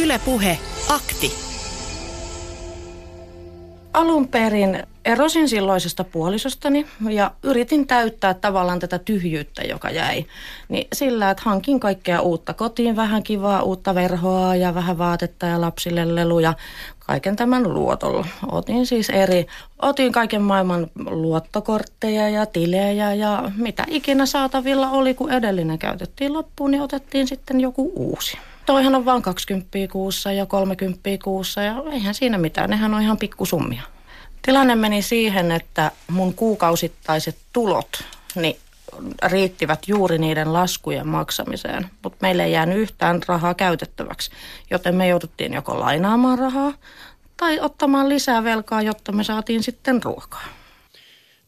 Ylepuhe akti. Alun perin erosin silloisesta puolisostani ja yritin täyttää tavallaan tätä tyhjyyttä, joka jäi. Niin sillä, että hankin kaikkea uutta kotiin, vähän kivaa uutta verhoa ja vähän vaatetta ja lapsille leluja, kaiken tämän luotolla. Otin siis eri, otin kaiken maailman luottokortteja ja tilejä ja mitä ikinä saatavilla oli, kun edellinen käytettiin loppuun, niin otettiin sitten joku uusi. Toihan on vain 20 kuussa ja 30 kuussa ja eihän siinä mitään, nehän on ihan pikkusummia. Tilanne meni siihen, että mun kuukausittaiset tulot niin riittivät juuri niiden laskujen maksamiseen, mutta meille ei jäänyt yhtään rahaa käytettäväksi, joten me jouduttiin joko lainaamaan rahaa tai ottamaan lisää velkaa, jotta me saatiin sitten ruokaa.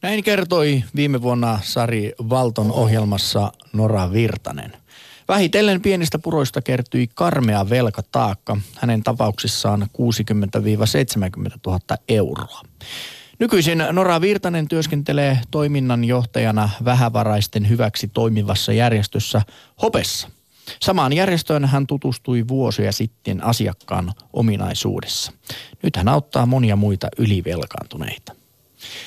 Näin kertoi viime vuonna Sari Valton ohjelmassa Nora Virtanen. Vähitellen pienistä puroista kertyi karmea velkataakka, hänen tapauksissaan 60-70 000 euroa. Nykyisin Nora Virtanen työskentelee toiminnanjohtajana vähävaraisten hyväksi toimivassa järjestössä Hopessa. Samaan järjestöön hän tutustui vuosia sitten asiakkaan ominaisuudessa. Nyt hän auttaa monia muita ylivelkaantuneita.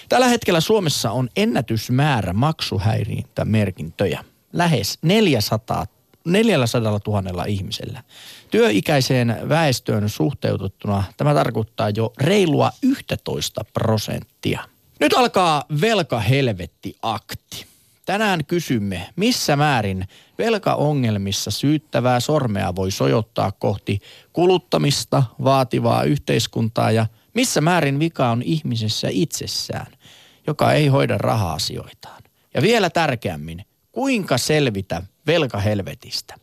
Tällä hetkellä Suomessa on ennätysmäärä maksuhäiriintämerkintöjä. Lähes 400 400 000 ihmisellä. Työikäiseen väestöön suhteutettuna tämä tarkoittaa jo reilua 11 prosenttia. Nyt alkaa velkahelvetti-akti. Tänään kysymme, missä määrin velkaongelmissa syyttävää sormea voi sojottaa kohti kuluttamista, vaativaa yhteiskuntaa ja missä määrin vika on ihmisessä itsessään, joka ei hoida raha-asioitaan. Ja vielä tärkeämmin, kuinka selvitä velkahelvetistä.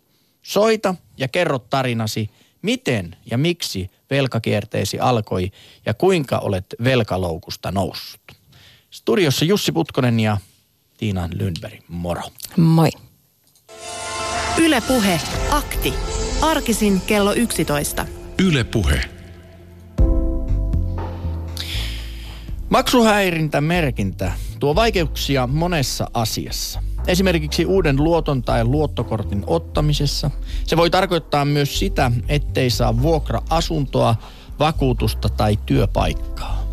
Soita ja kerro tarinasi, miten ja miksi velkakierteesi alkoi ja kuinka olet velkaloukusta noussut. Studiossa Jussi Putkonen ja Tiina Lundberg. Moro. Moi. Ylepuhe akti. Arkisin kello 11. Ylepuhe. Maksuhäirintämerkintä tuo vaikeuksia monessa asiassa – Esimerkiksi uuden luoton tai luottokortin ottamisessa. Se voi tarkoittaa myös sitä, ettei saa vuokra-asuntoa, vakuutusta tai työpaikkaa.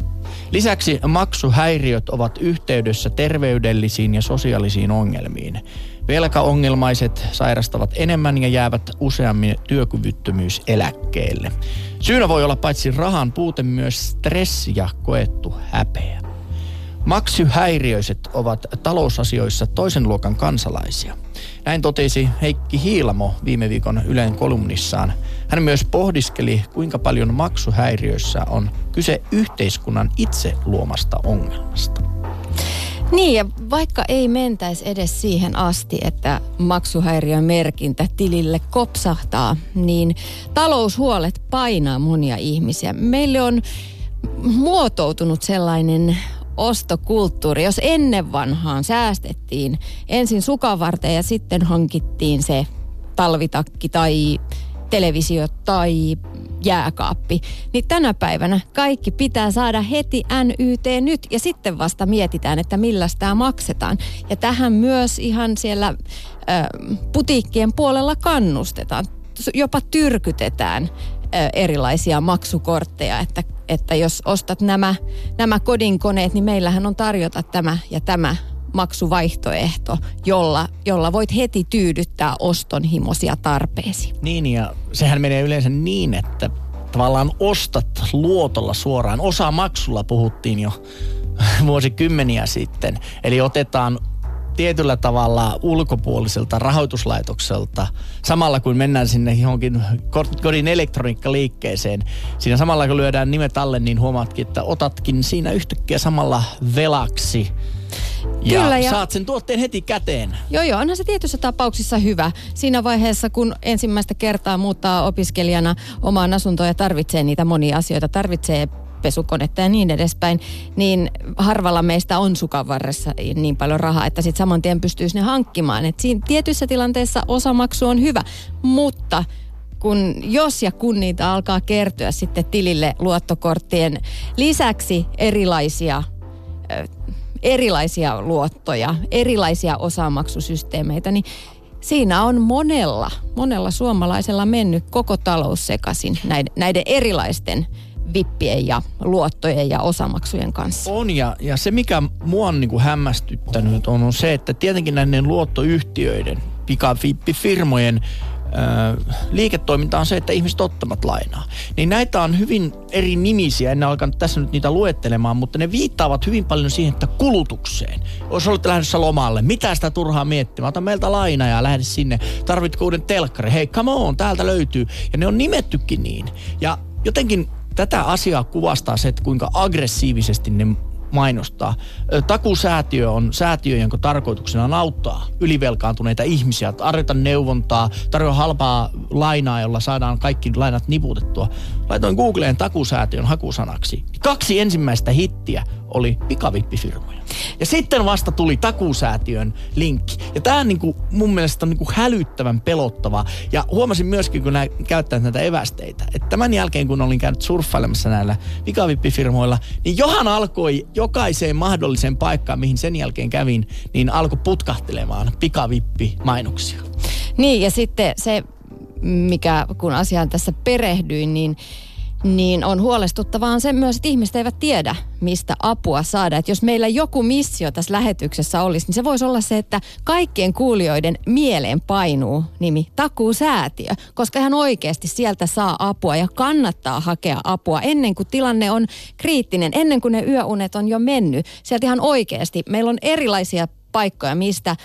Lisäksi maksuhäiriöt ovat yhteydessä terveydellisiin ja sosiaalisiin ongelmiin. Velkaongelmaiset sairastavat enemmän ja jäävät useammin työkyvyttömyyseläkkeelle. Syynä voi olla paitsi rahan puute myös stressi ja koettu häpeä. Maksyhäiriöiset ovat talousasioissa toisen luokan kansalaisia. Näin totesi Heikki Hiilamo viime viikon Ylen kolumnissaan. Hän myös pohdiskeli, kuinka paljon maksuhäiriöissä on kyse yhteiskunnan itse luomasta ongelmasta. Niin ja vaikka ei mentäisi edes siihen asti, että maksuhäiriön merkintä tilille kopsahtaa, niin taloushuolet painaa monia ihmisiä. Meille on muotoutunut sellainen ostokulttuuri. Jos ennen vanhaan säästettiin ensin sukavarteen ja sitten hankittiin se talvitakki tai televisio tai jääkaappi, niin tänä päivänä kaikki pitää saada heti NYT nyt ja sitten vasta mietitään, että millä tämä maksetaan. Ja tähän myös ihan siellä ö, putiikkien puolella kannustetaan, jopa tyrkytetään erilaisia maksukortteja, että, että jos ostat nämä, nämä kodinkoneet, niin meillähän on tarjota tämä ja tämä maksuvaihtoehto, jolla, jolla voit heti tyydyttää ostonhimoisia tarpeesi. Niin ja sehän menee yleensä niin, että tavallaan ostat luotolla suoraan. Osa maksulla puhuttiin jo vuosikymmeniä sitten. Eli otetaan tietyllä tavalla ulkopuoliselta rahoituslaitokselta, samalla kun mennään sinne johonkin kodin elektroniikkaliikkeeseen, siinä samalla kun lyödään nimet alle, niin huomaatkin, että otatkin siinä yhtäkkiä samalla velaksi ja, Kyllä, ja saat sen tuotteen heti käteen. Joo, joo, onhan se tietyissä tapauksissa hyvä. Siinä vaiheessa, kun ensimmäistä kertaa muuttaa opiskelijana omaan asuntoon ja tarvitsee niitä monia asioita, tarvitsee pesukonetta ja niin edespäin, niin harvalla meistä on sukavarressa niin paljon rahaa, että sitten saman tien pystyisi ne hankkimaan. Et siinä tietyissä tilanteissa osamaksu on hyvä, mutta kun jos ja kun niitä alkaa kertyä sitten tilille luottokorttien lisäksi erilaisia erilaisia luottoja, erilaisia osamaksusysteemeitä, niin siinä on monella, monella suomalaisella mennyt koko talous sekaisin näiden, näiden erilaisten vippien ja luottojen ja osamaksujen kanssa. On ja, ja se mikä mua on niin kuin hämmästyttänyt on, on se, että tietenkin näiden luottoyhtiöiden, pikavippifirmojen liiketoiminta on se, että ihmiset ottavat lainaa. Niin näitä on hyvin eri nimisiä, en alkanut tässä nyt niitä luettelemaan, mutta ne viittaavat hyvin paljon siihen, että kulutukseen. Jos olette lähdössä lomalle, mitä sitä turhaa miettimään, ota meiltä lainaa ja lähde sinne, tarvitko uuden telkkari, hei come on, täältä löytyy. Ja ne on nimettykin niin. Ja jotenkin tätä asiaa kuvastaa se, että kuinka aggressiivisesti ne mainostaa. Takusäätiö on säätiö, jonka tarkoituksena on auttaa ylivelkaantuneita ihmisiä, tarjota neuvontaa, tarjota halpaa lainaa, jolla saadaan kaikki lainat niputettua. Laitoin Googleen takusäätiön hakusanaksi. Kaksi ensimmäistä hittiä oli pikavippifirmoja. Ja sitten vasta tuli takuusäätiön linkki. Ja tämä niinku, mun mielestä on niinku hälyttävän pelottava. Ja huomasin myöskin, kun nää käyttävät näitä evästeitä, että tämän jälkeen kun olin käynyt surffailemassa näillä pikavippifirmoilla, niin johan alkoi jokaiseen mahdolliseen paikkaan, mihin sen jälkeen kävin, niin alkoi putkahtelemaan pikavippimainoksia. Niin ja sitten se, mikä kun asiaan tässä perehdyin, niin niin on huolestuttavaa on se myös, että ihmiset eivät tiedä, mistä apua saada. Että jos meillä joku missio tässä lähetyksessä olisi, niin se voisi olla se, että kaikkien kuulijoiden mieleen painuu nimi Takuusäätiö, koska ihan oikeasti sieltä saa apua ja kannattaa hakea apua ennen kuin tilanne on kriittinen, ennen kuin ne yöunet on jo mennyt. Sieltä ihan oikeasti meillä on erilaisia paikkoja, mistä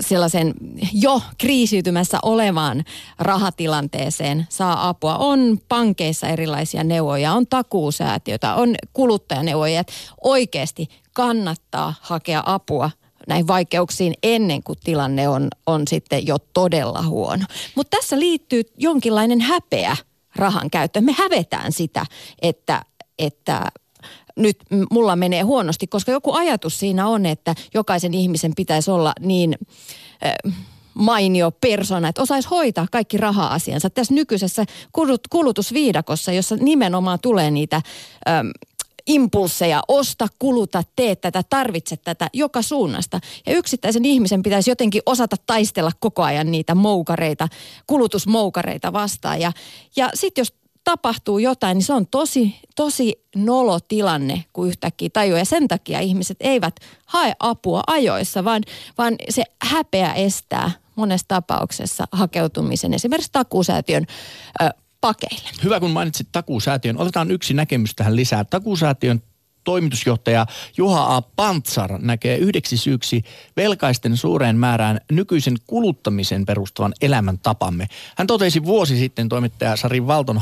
sellaisen jo kriisiytymässä olevaan rahatilanteeseen saa apua. On pankeissa erilaisia neuvoja, on takuusäätiötä, on kuluttajaneuvoja. Oikeasti kannattaa hakea apua näihin vaikeuksiin ennen kuin tilanne on, on sitten jo todella huono. Mutta tässä liittyy jonkinlainen häpeä rahan käyttöön. Me hävetään sitä, että, että nyt mulla menee huonosti, koska joku ajatus siinä on, että jokaisen ihmisen pitäisi olla niin äh, mainio persona, että osaisi hoitaa kaikki raha-asiansa. Tässä nykyisessä kulutusviidakossa, jossa nimenomaan tulee niitä ähm, impulseja, osta, kuluta, tee tätä, tarvitse tätä joka suunnasta. Ja yksittäisen ihmisen pitäisi jotenkin osata taistella koko ajan niitä moukareita, kulutusmoukareita vastaan. Ja, ja sitten jos tapahtuu jotain, niin se on tosi, tosi nolo tilanne, kun yhtäkkiä tajua. Ja sen takia ihmiset eivät hae apua ajoissa, vaan, vaan se häpeä estää monessa tapauksessa hakeutumisen esimerkiksi takuusäätiön ö, pakeille. Hyvä, kun mainitsit takuusäätiön. Otetaan yksi näkemys tähän lisää. Takuusäätiön toimitusjohtaja Juha A. Pantsar näkee yhdeksi syyksi velkaisten suureen määrään nykyisen kuluttamisen perustuvan elämäntapamme. Hän totesi vuosi sitten toimittaja Sari Valton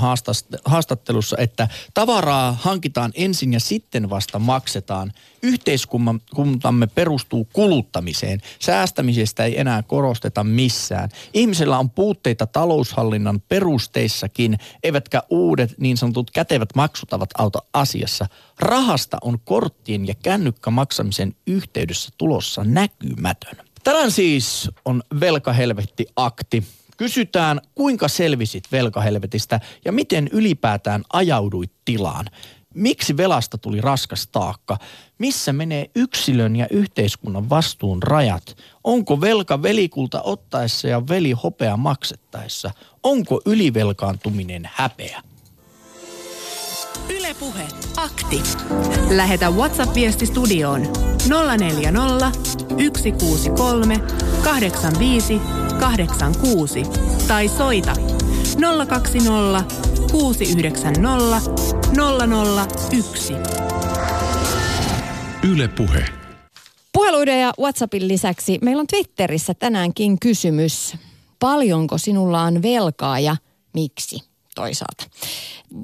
haastattelussa, että tavaraa hankitaan ensin ja sitten vasta maksetaan. Yhteiskuntamme perustuu kuluttamiseen. Säästämisestä ei enää korosteta missään. Ihmisellä on puutteita taloushallinnan perusteissakin, eivätkä uudet niin sanotut kätevät maksutavat auta asiassa. Rahasta on korttien ja kännykkämaksamisen yhteydessä tulossa näkymätön. Tänään siis on velkahelvetti-akti. Kysytään, kuinka selvisit velkahelvetistä ja miten ylipäätään ajauduit tilaan. Miksi velasta tuli raskas taakka? Missä menee yksilön ja yhteiskunnan vastuun rajat? Onko velka velikulta ottaessa ja veli hopea maksettaessa? Onko ylivelkaantuminen häpeä? Ylepuhe akti. Lähetä WhatsApp-viesti studioon 040 163 85 86 tai soita 020 690 001. Yle Puhe. Puheluiden ja WhatsAppin lisäksi meillä on Twitterissä tänäänkin kysymys. Paljonko sinulla on velkaa ja miksi toisaalta?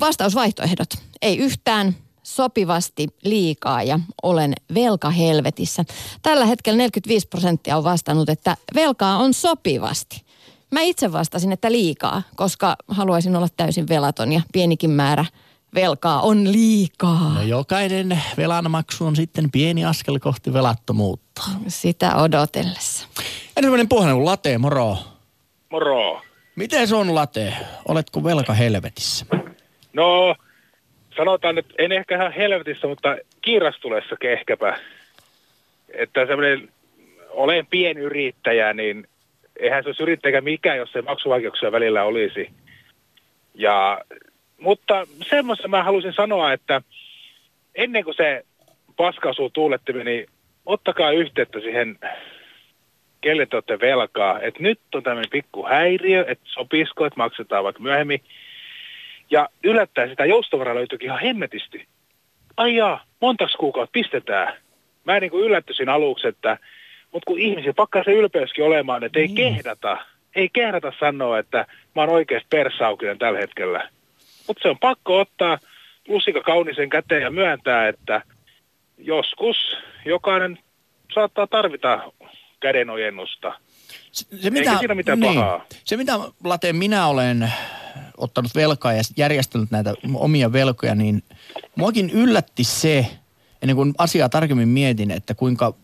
Vastausvaihtoehdot. Ei yhtään, sopivasti liikaa ja olen velkahelvetissä. Tällä hetkellä 45 prosenttia on vastannut, että velkaa on sopivasti. Mä itse vastasin, että liikaa, koska haluaisin olla täysin velaton ja pienikin määrä velkaa on liikaa. No jokainen velanmaksu on sitten pieni askel kohti velattomuutta. Sitä odotellessa. Ensimmäinen puhelu, Late, moro. Moro. Miten se on, Late? Oletko velka helvetissä? No, sanotaan, että en ehkä ihan helvetissä, mutta kiirastulessa ehkäpä. Että semmoinen, olen pienyrittäjä, niin eihän se olisi yrittäjä mikä, jos se maksuvaikeuksia välillä olisi. Ja, mutta semmoisen mä haluaisin sanoa, että ennen kuin se paska osuu tuulettimeen, niin ottakaa yhteyttä siihen, kelle te olette velkaa. Että nyt on tämmöinen pikku häiriö, että sopisiko, että maksetaan vaikka myöhemmin. Ja yllättäen sitä joustovaraa löytyykin ihan hemmetisti. Ai jaa, montaks kuukautta pistetään? Mä niin kuin yllättyisin aluksi, että mutta kun ihmisiä pakkaa se ylpeyskin olemaan, että ei mm. kehdata, ei kehdata sanoa, että mä oon oikeasti persaukinen tällä hetkellä. Mutta se on pakko ottaa lusika kaunisen käteen ja myöntää, että joskus jokainen saattaa tarvita kädenojennusta. Se, se mitä, Eikä siinä mitään niin, pahaa. Se mitä Late minä olen ottanut velkaa ja järjestänyt näitä omia velkoja, niin muakin yllätti se, ennen kuin asiaa tarkemmin mietin, että kuinka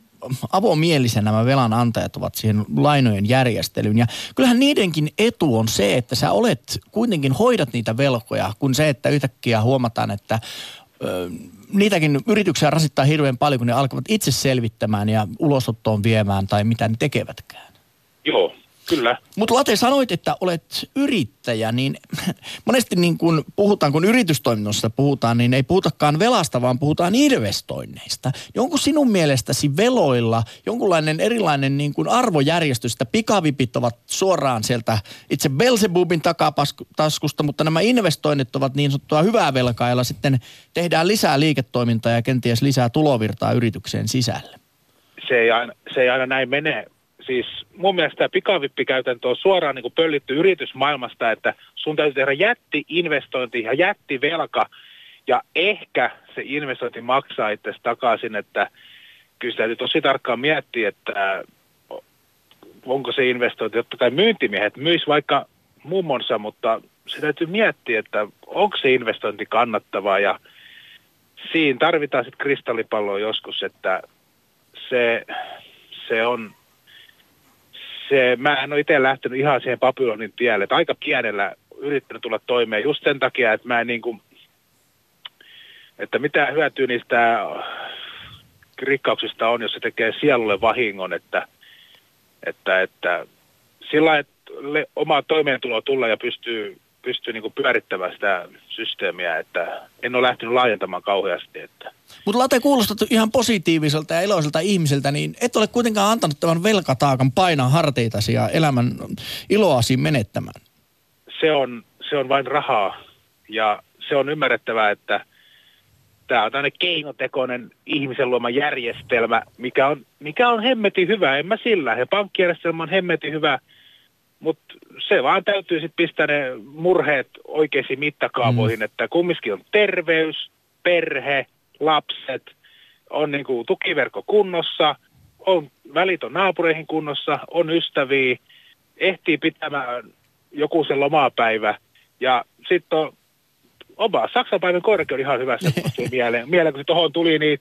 avomielisen nämä velan antajat ovat siihen lainojen järjestelyyn. Ja kyllähän niidenkin etu on se, että sä olet, kuitenkin hoidat niitä velkoja, kun se, että yhtäkkiä huomataan, että ö, niitäkin yrityksiä rasittaa hirveän paljon, kun ne alkavat itse selvittämään ja ulosottoon viemään tai mitä ne tekevätkään. Joo, Kyllä. Mutta Late, sanoit, että olet yrittäjä, niin monesti niin kun puhutaan, kun yritystoiminnassa puhutaan, niin ei puhutakaan velasta, vaan puhutaan investoinneista. Niin onko sinun mielestäsi veloilla jonkunlainen erilainen niin kuin arvojärjestys, että pikavipit ovat suoraan sieltä itse Belzebubin takataskusta, mutta nämä investoinnit ovat niin sanottua hyvää velkaa, jolla sitten tehdään lisää liiketoimintaa ja kenties lisää tulovirtaa yritykseen sisälle? Se ei aina, se ei aina näin mene siis mun mielestä tämä pikavippikäytäntö on suoraan niin kuin pöllitty yritysmaailmasta, että sun täytyy tehdä jätti-investointi ja jätti-velka, ja ehkä se investointi maksaa itse takaisin, että kyllä täytyy tosi tarkkaan miettiä, että onko se investointi, totta kai myyntimiehet myis vaikka mummonsa, mutta se täytyy miettiä, että onko se investointi kannattavaa. Ja siinä tarvitaan sitten kristallipalloa joskus, että se, se on se, mä en ole itse lähtenyt ihan siihen Babylonin tielle, että aika pienellä yrittänyt tulla toimeen just sen takia, että mä en niin kuin, että mitä hyötyä niistä rikkauksista on, jos se tekee sielulle vahingon, että, että, että sillä että oma toimeentulo tulee ja pystyy pystyy niin pyörittämään sitä systeemiä, että en ole lähtenyt laajentamaan kauheasti. Että. Mutta Late kuulostat ihan positiiviselta ja iloiselta ihmiseltä, niin et ole kuitenkaan antanut tämän velkataakan painaa harteitasi ja elämän iloasi menettämään. Se on, se on vain rahaa ja se on ymmärrettävää, että tämä on tämmöinen keinotekoinen ihmisen luoma järjestelmä, mikä on, mikä on hemmetin hyvä, en mä sillä. Ja pankkijärjestelmä on hemmetin hyvä – mutta se vaan täytyy sitten pistää ne murheet oikeisiin mittakaavoihin, mm. että kumminkin on terveys, perhe, lapset, on niinku tukiverkko kunnossa, on välitön naapureihin kunnossa, on ystäviä, ehtii pitämään joku sen lomapäivä. Ja sitten on oma Saksan päivän koirakin on ihan hyvässä mieleen, mieleen, kun se tuohon tuli, niin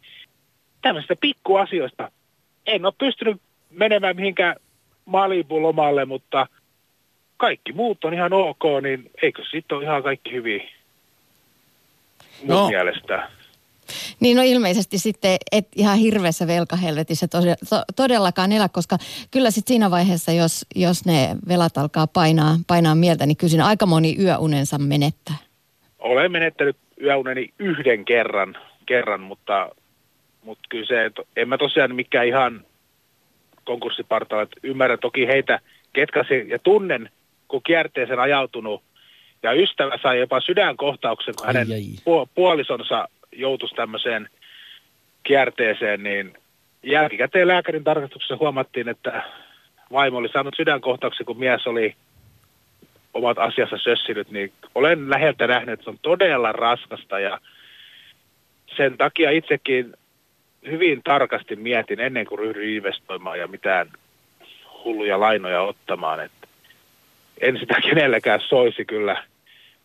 tämmöisistä pikkuasioista. En ole pystynyt menemään mihinkään Malibu lomalle, mutta – kaikki muut on ihan ok, niin eikö sitten ole ihan kaikki hyvin mun no. mielestä? Niin no ilmeisesti sitten et ihan hirveässä velkahelvetissä to, to, todellakaan elä, koska kyllä sitten siinä vaiheessa, jos, jos ne velat alkaa painaa, painaa mieltä, niin kyllä aika moni yöunensa menettää. Olen menettänyt yöuneni yhden kerran, kerran mutta, mutta kyllä se, että en mä tosiaan mikään ihan konkurssipartaalla, että ymmärrän toki heitä, ketkä se, ja tunnen kun kierteeseen ajautunut. Ja ystävä sai jopa sydänkohtauksen, kun hänen puolisonsa joutuisi tämmöiseen kierteeseen, niin jälkikäteen lääkärin tarkastuksessa huomattiin, että vaimo oli saanut sydänkohtauksen, kun mies oli omat asiassa sössinyt, niin olen läheltä nähnyt, että se on todella raskasta. Ja sen takia itsekin hyvin tarkasti mietin ennen kuin ryhdyin investoimaan ja mitään hulluja lainoja ottamaan, että en sitä kenellekään soisi kyllä.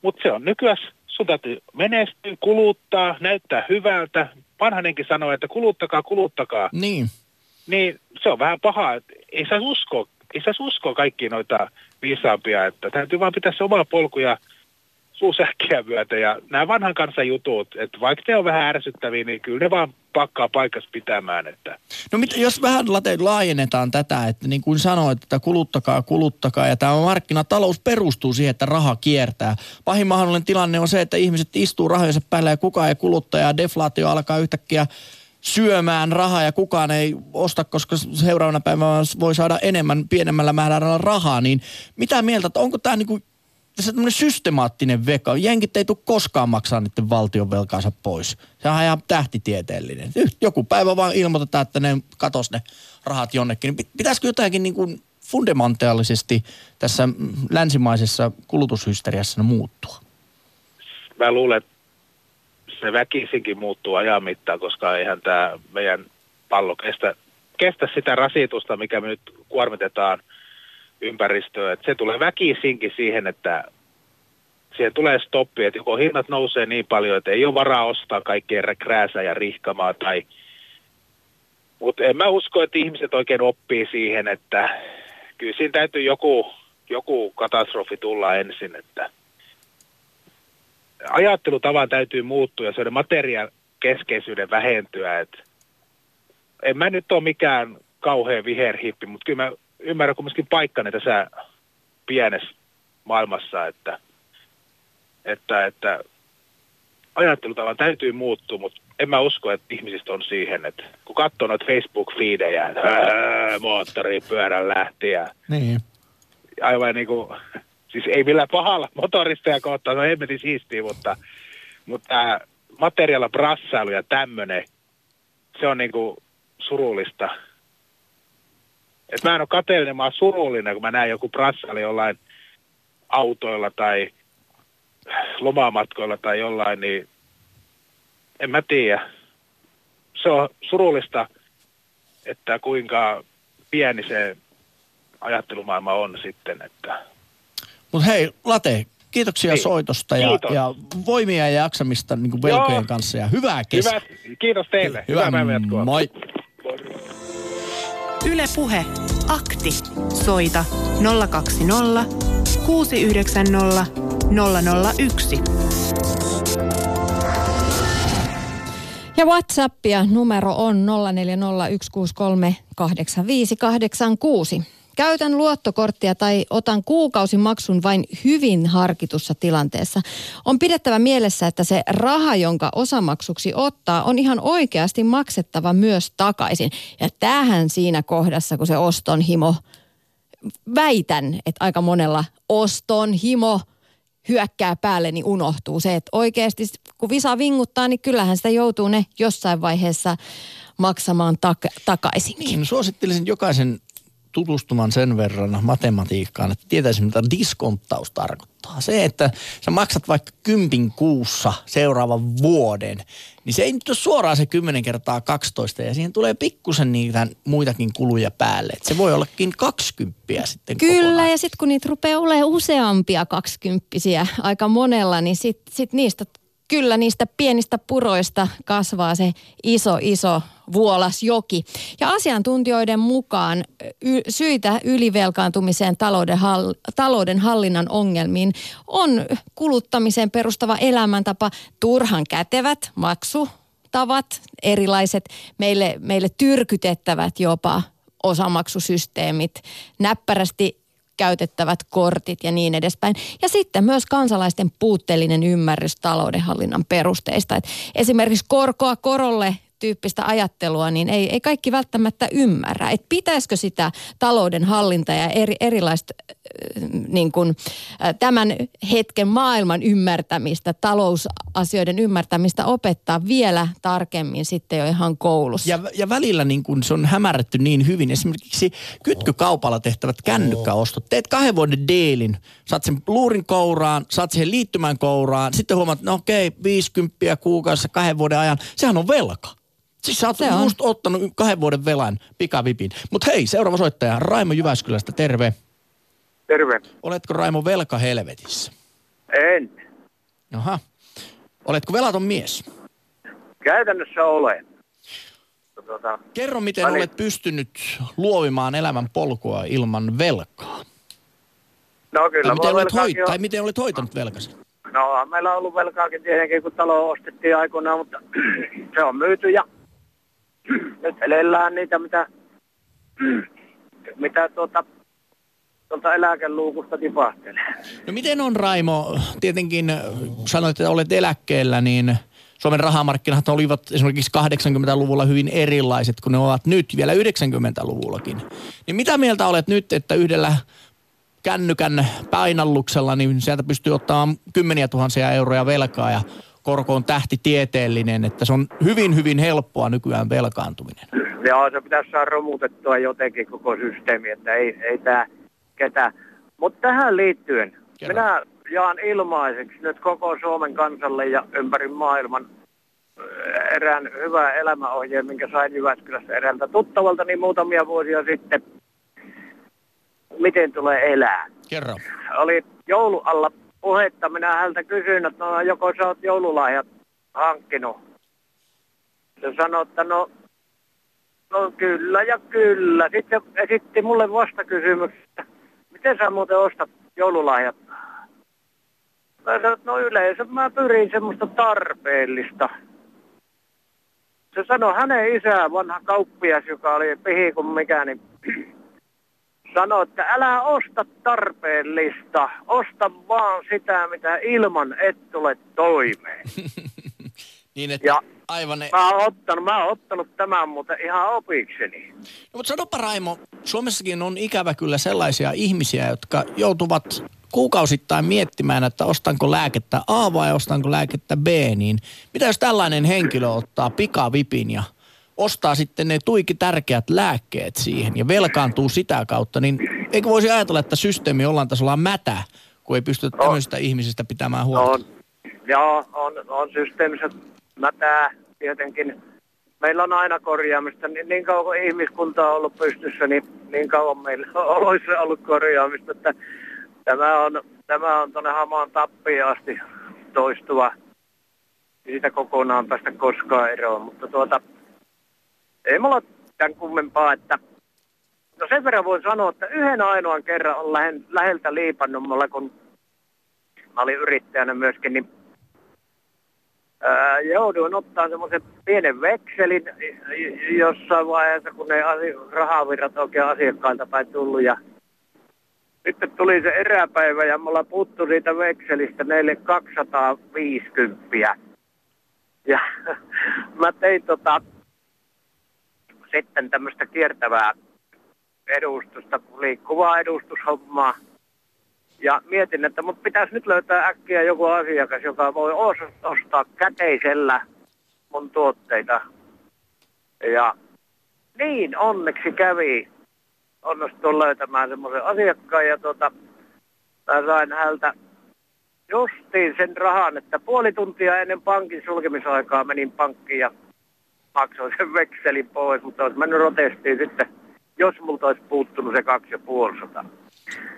Mutta se on nykyään, sun täytyy menestyä, kuluttaa, näyttää hyvältä. Vanhanenkin sanoo, että kuluttakaa, kuluttakaa. Niin. Niin se on vähän paha. Ei saa uskoa, ei saa uskoa kaikkia noita viisaampia, että täytyy vaan pitää se oma polku ja suusäkkiä myötä. Ja nämä vanhan kansan jutut, että vaikka ne on vähän ärsyttäviä, niin kyllä ne vaan pakkaa paikassa pitämään. Että. No mit, jos vähän laajennetaan tätä, että niin kuin sanoit, että kuluttakaa, kuluttakaa ja tämä markkinatalous perustuu siihen, että raha kiertää. Pahin mahdollinen tilanne on se, että ihmiset istuu rahojensa päällä ja kukaan ei kuluta ja deflaatio alkaa yhtäkkiä syömään rahaa ja kukaan ei osta, koska seuraavana päivänä voi saada enemmän pienemmällä määrällä rahaa, niin mitä mieltä, että onko tämä niinku tässä tämmöinen systemaattinen veka. Jenkit ei tule koskaan maksaa niiden valtion velkaansa pois. Se on ihan tähtitieteellinen. Joku päivä vaan ilmoitetaan, että ne katos ne rahat jonnekin. Niin pitäisikö jotakin niin kuin fundamentaalisesti tässä länsimaisessa kulutushysteriassa muuttua? Mä luulen, että se väkisinkin muuttuu ajan mittaan, koska eihän tämä meidän pallo kestä, kestä sitä rasitusta, mikä me nyt kuormitetaan ympäristöä. Et se tulee väkisinkin siihen, että siihen tulee stoppi, että joko hinnat nousee niin paljon, että ei ole varaa ostaa kaikkea krääsää ja rihkamaa tai mutta en mä usko, että ihmiset oikein oppii siihen, että kyllä siinä täytyy joku, joku katastrofi tulla ensin, että ajattelutavan täytyy muuttua ja se materiaan keskeisyyden vähentyä. Et en mä nyt ole mikään kauhean viherhippi, mutta kyllä mä ymmärrän kumminkin paikkani tässä pienessä maailmassa, että, että, että ajattelutavan täytyy muuttua, mutta en mä usko, että ihmisistä on siihen, että kun katsoo noita Facebook-fiidejä, että moottori pyörän lähti ja niin. aivan niin kuin siis ei millään pahalla motoristeja kohtaan, no hemmetin siistiä, mutta, mutta materiaalla brassailu ja tämmöinen, se on niinku surullista. Et mä en ole kateellinen, mä oon surullinen, kun mä näen joku brassailu jollain autoilla tai lomamatkoilla tai jollain, niin en mä tiedä. Se on surullista, että kuinka pieni se ajattelumaailma on sitten, että mutta hei, Late, kiitoksia niin. soitosta ja, ja voimia ja jaksamista niin velkojen Joo. kanssa ja hyvää kesää. Hyvä, kiitos teille. Hyvää, hyvää Moi. Yle Puhe. Akti. Soita 020 690 001. Ja WhatsAppia numero on 0401638586. Käytän luottokorttia tai otan kuukausimaksun vain hyvin harkitussa tilanteessa. On pidettävä mielessä, että se raha, jonka osamaksuksi ottaa, on ihan oikeasti maksettava myös takaisin. Ja tähän siinä kohdassa, kun se oston himo, väitän, että aika monella oston himo hyökkää päälle, niin unohtuu se, että oikeasti kun visa vinguttaa, niin kyllähän sitä joutuu ne jossain vaiheessa maksamaan tak- takaisin. Niin, suosittelisin jokaisen tutustumaan sen verran matematiikkaan, että tietäisi mitä diskonttaus tarkoittaa. Se, että sä maksat vaikka kympin kuussa seuraavan vuoden, niin se ei nyt ole suoraan se 10 kertaa 12 ja siihen tulee pikkusen niitä muitakin kuluja päälle. Et se voi ollakin 20 sitten Kyllä kokonaan. ja sitten kun niitä rupeaa olemaan useampia kaksikymppisiä aika monella, niin sitten sit niistä kyllä niistä pienistä puroista kasvaa se iso, iso vuolas joki. Ja asiantuntijoiden mukaan y- syitä ylivelkaantumiseen talouden, hall- talouden hallinnan ongelmiin on kuluttamiseen perustava elämäntapa, turhan kätevät maksutavat, erilaiset meille, meille tyrkytettävät jopa osamaksusysteemit, näppärästi käytettävät kortit ja niin edespäin. Ja sitten myös kansalaisten puutteellinen ymmärrys taloudenhallinnan perusteista. Et esimerkiksi korkoa korolle tyyppistä ajattelua, niin ei, ei kaikki välttämättä ymmärrä. Että pitäisikö sitä talouden hallinta ja eri, erilaista äh, niin kuin, äh, tämän hetken maailman ymmärtämistä, talousasioiden ymmärtämistä opettaa vielä tarkemmin sitten jo ihan koulussa. Ja, ja välillä niin kun se on hämärretty niin hyvin. Esimerkiksi kytkykaupalla tehtävät kännykkäostot. Teet kahden vuoden deelin, saat sen luurin kouraan, saat siihen liittymään kouraan, sitten huomaat, no okei, 50 kuukaudessa kahden vuoden ajan, sehän on velka. Siis sä oot Se just on. ottanut kahden vuoden velan pikavipin. Mutta hei, seuraava soittaja, Raimo Jyväskylästä, terve. Terve. Oletko Raimo velka helvetissä? En. Aha. Oletko velaton mies? Käytännössä olen. Tuota, Kerro, miten väli... olet pystynyt luovimaan elämän polkua ilman velkaa. No kyllä. Tai miten, olet hoit- tai miten olet hoitanut velkasi? No meillä on ollut velkaakin tietenkin, kun talo ostettiin aikoinaan, mutta se on myyty ja nyt elellään niitä, mitä, mitä tuota, tuolta eläkeluukusta tipahtelee. No miten on Raimo, tietenkin sanoit, että olet eläkkeellä, niin Suomen rahamarkkinat olivat esimerkiksi 80-luvulla hyvin erilaiset kuin ne ovat nyt, vielä 90-luvullakin. Niin mitä mieltä olet nyt, että yhdellä kännykän painalluksella, niin sieltä pystyy ottamaan kymmeniä tuhansia euroja velkaa ja korko on tähtitieteellinen, että se on hyvin, hyvin helppoa nykyään velkaantuminen. Joo, se pitäisi saada romutettua jotenkin koko systeemi, että ei, ei tämä ketään. Mutta tähän liittyen, Kerro. minä jaan ilmaiseksi nyt koko Suomen kansalle ja ympäri maailman äh, erään hyvän elämäohjeen, minkä sain Jyväskylässä eräältä tuttavalta niin muutamia vuosia sitten. Miten tulee elää? Kerro. Oli joulu alla puhetta. Minä häneltä kysyin, että no, joko sä oot joululahjat hankkinut. Se sanoi, että no, no kyllä ja kyllä. Sitten esitti mulle vastakysymyksen, miten sä muuten ostat joululahjat? Mä sanoin, että no yleensä mä pyrin semmoista tarpeellista. Se sanoi hänen isä, vanha kauppias, joka oli pihi kuin mikä, niin sanoi, että älä osta tarpeellista, osta vaan sitä, mitä ilman et tule toimeen. Niin, että Ja- aivan... Ne... Mä oon ottanut, mä oon ottanut tämän muuten ihan opikseni. No, mutta sanopa Raimo, Suomessakin on ikävä kyllä sellaisia ihmisiä, jotka joutuvat kuukausittain miettimään, että ostanko lääkettä A vai ostanko lääkettä B, niin mitä jos tällainen henkilö ottaa pikavipin ja ostaa sitten ne tuiki tärkeät lääkkeet siihen ja velkaantuu sitä kautta, niin eikö voisi ajatella, että systeemi jollain tasolla on mätä, kun ei pysty tämmöisistä ihmisistä pitämään huolta? On, joo, on, on systeemissä mätää tietenkin. Meillä on aina korjaamista. Niin, niin kauan kuin ihmiskunta on ollut pystyssä, niin, niin kauan meillä on oloissa ollut korjaamista. Että tämä on, tämä on tuonne hamaan tappiin asti toistuva. Siitä kokonaan päästä koskaan eroon. Mutta tuota, ei mulla tämän kummempaa, että No sen verran voin sanoa, että yhden ainoan kerran on lähen, läheltä liipannut mulle, kun mä olin yrittäjänä myöskin, niin ää, jouduin ottaa semmoisen pienen vekselin jossain vaiheessa, kun ei asi- rahavirrat oikein asiakkailta päin tullut. Ja sitten tuli se eräpäivä ja mulla puuttu siitä vekselistä neille 250. Ja mä tein tota, sitten tämmöistä kiertävää edustusta, liikkuvaa edustushommaa. Ja mietin, että mut pitäisi nyt löytää äkkiä joku asiakas, joka voi os- ostaa käteisellä mun tuotteita. Ja niin onneksi kävi. Onnistuin löytämään semmoisen asiakkaan ja mä sain häneltä justiin sen rahan, että puoli tuntia ennen pankin sulkemisaikaa menin pankkiin ja maksoin sen vekselin pois, mutta olisi mennyt rotestiin sitten, jos multa olisi puuttunut se kaksi ja puoli sata.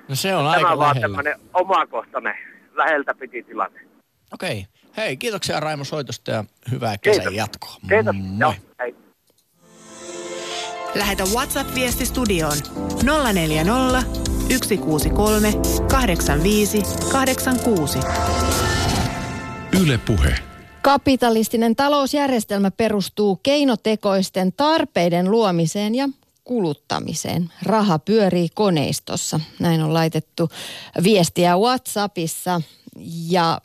No se on Tämä aika on vaan lähellä. tämmöinen omakohtainen läheltä piti tilanne. Okei. Hei, kiitoksia Raimo soitosta ja hyvää kesän Kiitos. jatkoa. Kiitos. Moi. Joo, hei. Lähetä WhatsApp-viesti studioon 040 163 85 86. Yle Puhe. Kapitalistinen talousjärjestelmä perustuu keinotekoisten tarpeiden luomiseen ja kuluttamiseen. Raha pyörii koneistossa. Näin on laitettu viestiä WhatsAppissa ja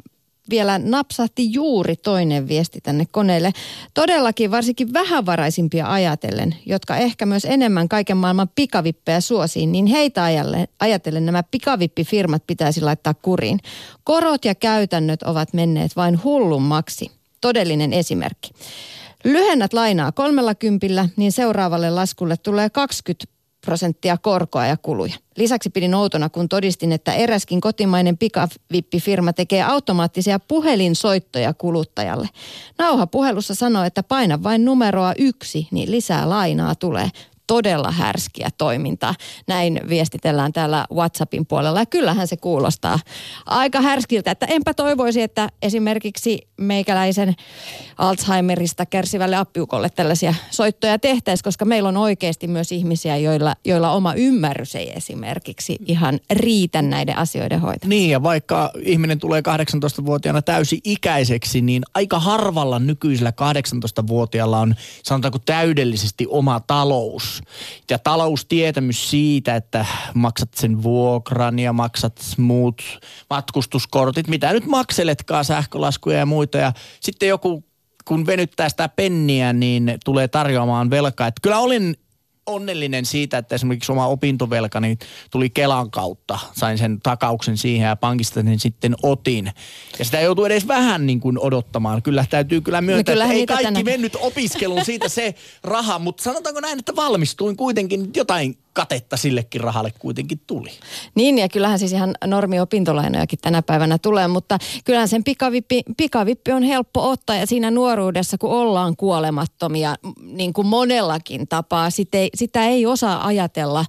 vielä napsahti juuri toinen viesti tänne koneelle. Todellakin varsinkin vähävaraisimpia ajatellen, jotka ehkä myös enemmän kaiken maailman pikavippejä suosiin, niin heitä ajatellen nämä pikavippifirmat pitäisi laittaa kuriin. Korot ja käytännöt ovat menneet vain hullummaksi. Todellinen esimerkki. Lyhennät lainaa kolmella kympillä, niin seuraavalle laskulle tulee 20 prosenttia korkoa ja kuluja. Lisäksi pidin outona, kun todistin, että eräskin kotimainen pikavippifirma tekee automaattisia puhelinsoittoja kuluttajalle. Nauha puhelussa sanoi, että paina vain numeroa yksi, niin lisää lainaa tulee. Todella härskiä toimintaa. Näin viestitellään täällä WhatsAppin puolella ja kyllähän se kuulostaa aika härskiltä, että enpä toivoisi, että esimerkiksi meikäläisen Alzheimerista kärsivälle appiukolle tällaisia soittoja tehtäisiin, koska meillä on oikeasti myös ihmisiä, joilla, joilla oma ymmärrys ei esimerkiksi ihan riitä näiden asioiden hoitamiseen. Niin, ja vaikka ihminen tulee 18-vuotiaana täysi-ikäiseksi, niin aika harvalla nykyisellä 18-vuotiaalla on, sanotaanko täydellisesti oma talous. Ja taloustietämys siitä, että maksat sen vuokran ja maksat muut matkustuskortit, mitä nyt makseletkaan, sähkölaskuja ja muita. Ja sitten joku kun venyttää sitä penniä, niin tulee tarjoamaan velkaa. Että kyllä olin onnellinen siitä, että esimerkiksi oma opintovelkani tuli Kelan kautta. Sain sen takauksen siihen ja pankista sen sitten otin. Ja sitä joutuu edes vähän niin kuin odottamaan. Kyllä täytyy kyllä myöntää, no että ei kaikki tänne. mennyt opiskelun siitä se raha, mutta sanotaanko näin, että valmistuin kuitenkin jotain katetta sillekin rahalle kuitenkin tuli. Niin ja kyllähän siis ihan normiopintolainojakin tänä päivänä tulee, mutta kyllähän sen pikavippi, pikavippi on helppo ottaa ja siinä nuoruudessa kun ollaan kuolemattomia niin kuin monellakin tapaa, sitä ei, sitä ei osaa ajatella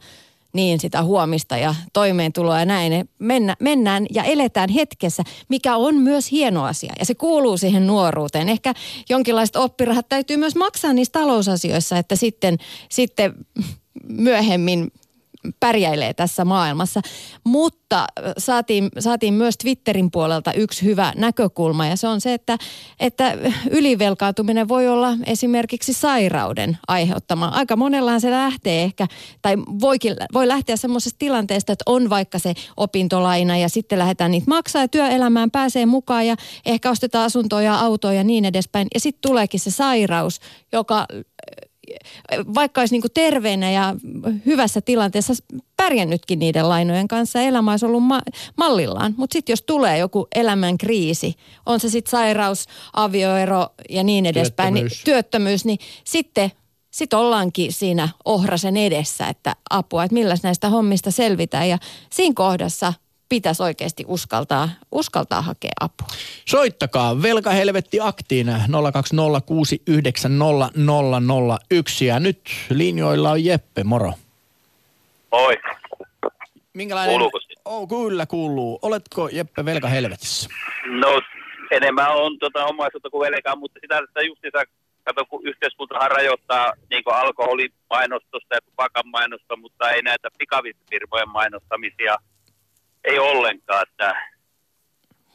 niin sitä huomista ja toimeentuloa ja näin. Mennä, mennään ja eletään hetkessä, mikä on myös hieno asia ja se kuuluu siihen nuoruuteen. Ehkä jonkinlaiset oppirahat täytyy myös maksaa niissä talousasioissa, että sitten, sitten myöhemmin pärjäilee tässä maailmassa. Mutta saatiin, saatiin myös Twitterin puolelta yksi hyvä näkökulma ja se on se, että, että ylivelkaantuminen voi olla esimerkiksi sairauden aiheuttama. Aika monellahan se lähtee ehkä, tai voikin, voi lähteä semmoisesta tilanteesta, että on vaikka se opintolaina ja sitten lähdetään niitä maksaa ja työelämään pääsee mukaan ja ehkä ostetaan asuntoja ja autoja ja niin edespäin. Ja sitten tuleekin se sairaus, joka vaikka olisi niin terveenä ja hyvässä tilanteessa pärjännytkin niiden lainojen kanssa, elämä olisi ollut ma- mallillaan. Mutta sitten jos tulee joku elämän kriisi, on se sitten sairaus, avioero ja niin edespäin, työttömyys, niin, työttömyys, niin sitten sit ollaankin siinä ohrasen edessä, että apua, että milläs näistä hommista selvitään. Ja siinä kohdassa pitäisi oikeasti uskaltaa, uskaltaa hakea apua. Soittakaa Velkahelvetti aktiin 020690001 ja nyt linjoilla on Jeppe, moro. Moi. Minkälainen... Kuuluuko oh, kyllä kuuluu. Oletko Jeppe Velkahelvetissä? No enemmän on tota, omaisuutta kuin velkaa, mutta sitä, että justiinsa kato, kun yhteiskuntahan rajoittaa niin alkoholimainostusta ja tupakan mainosta, mutta ei näitä pikavippifirmojen mainostamisia – ei ollenkaan. Että,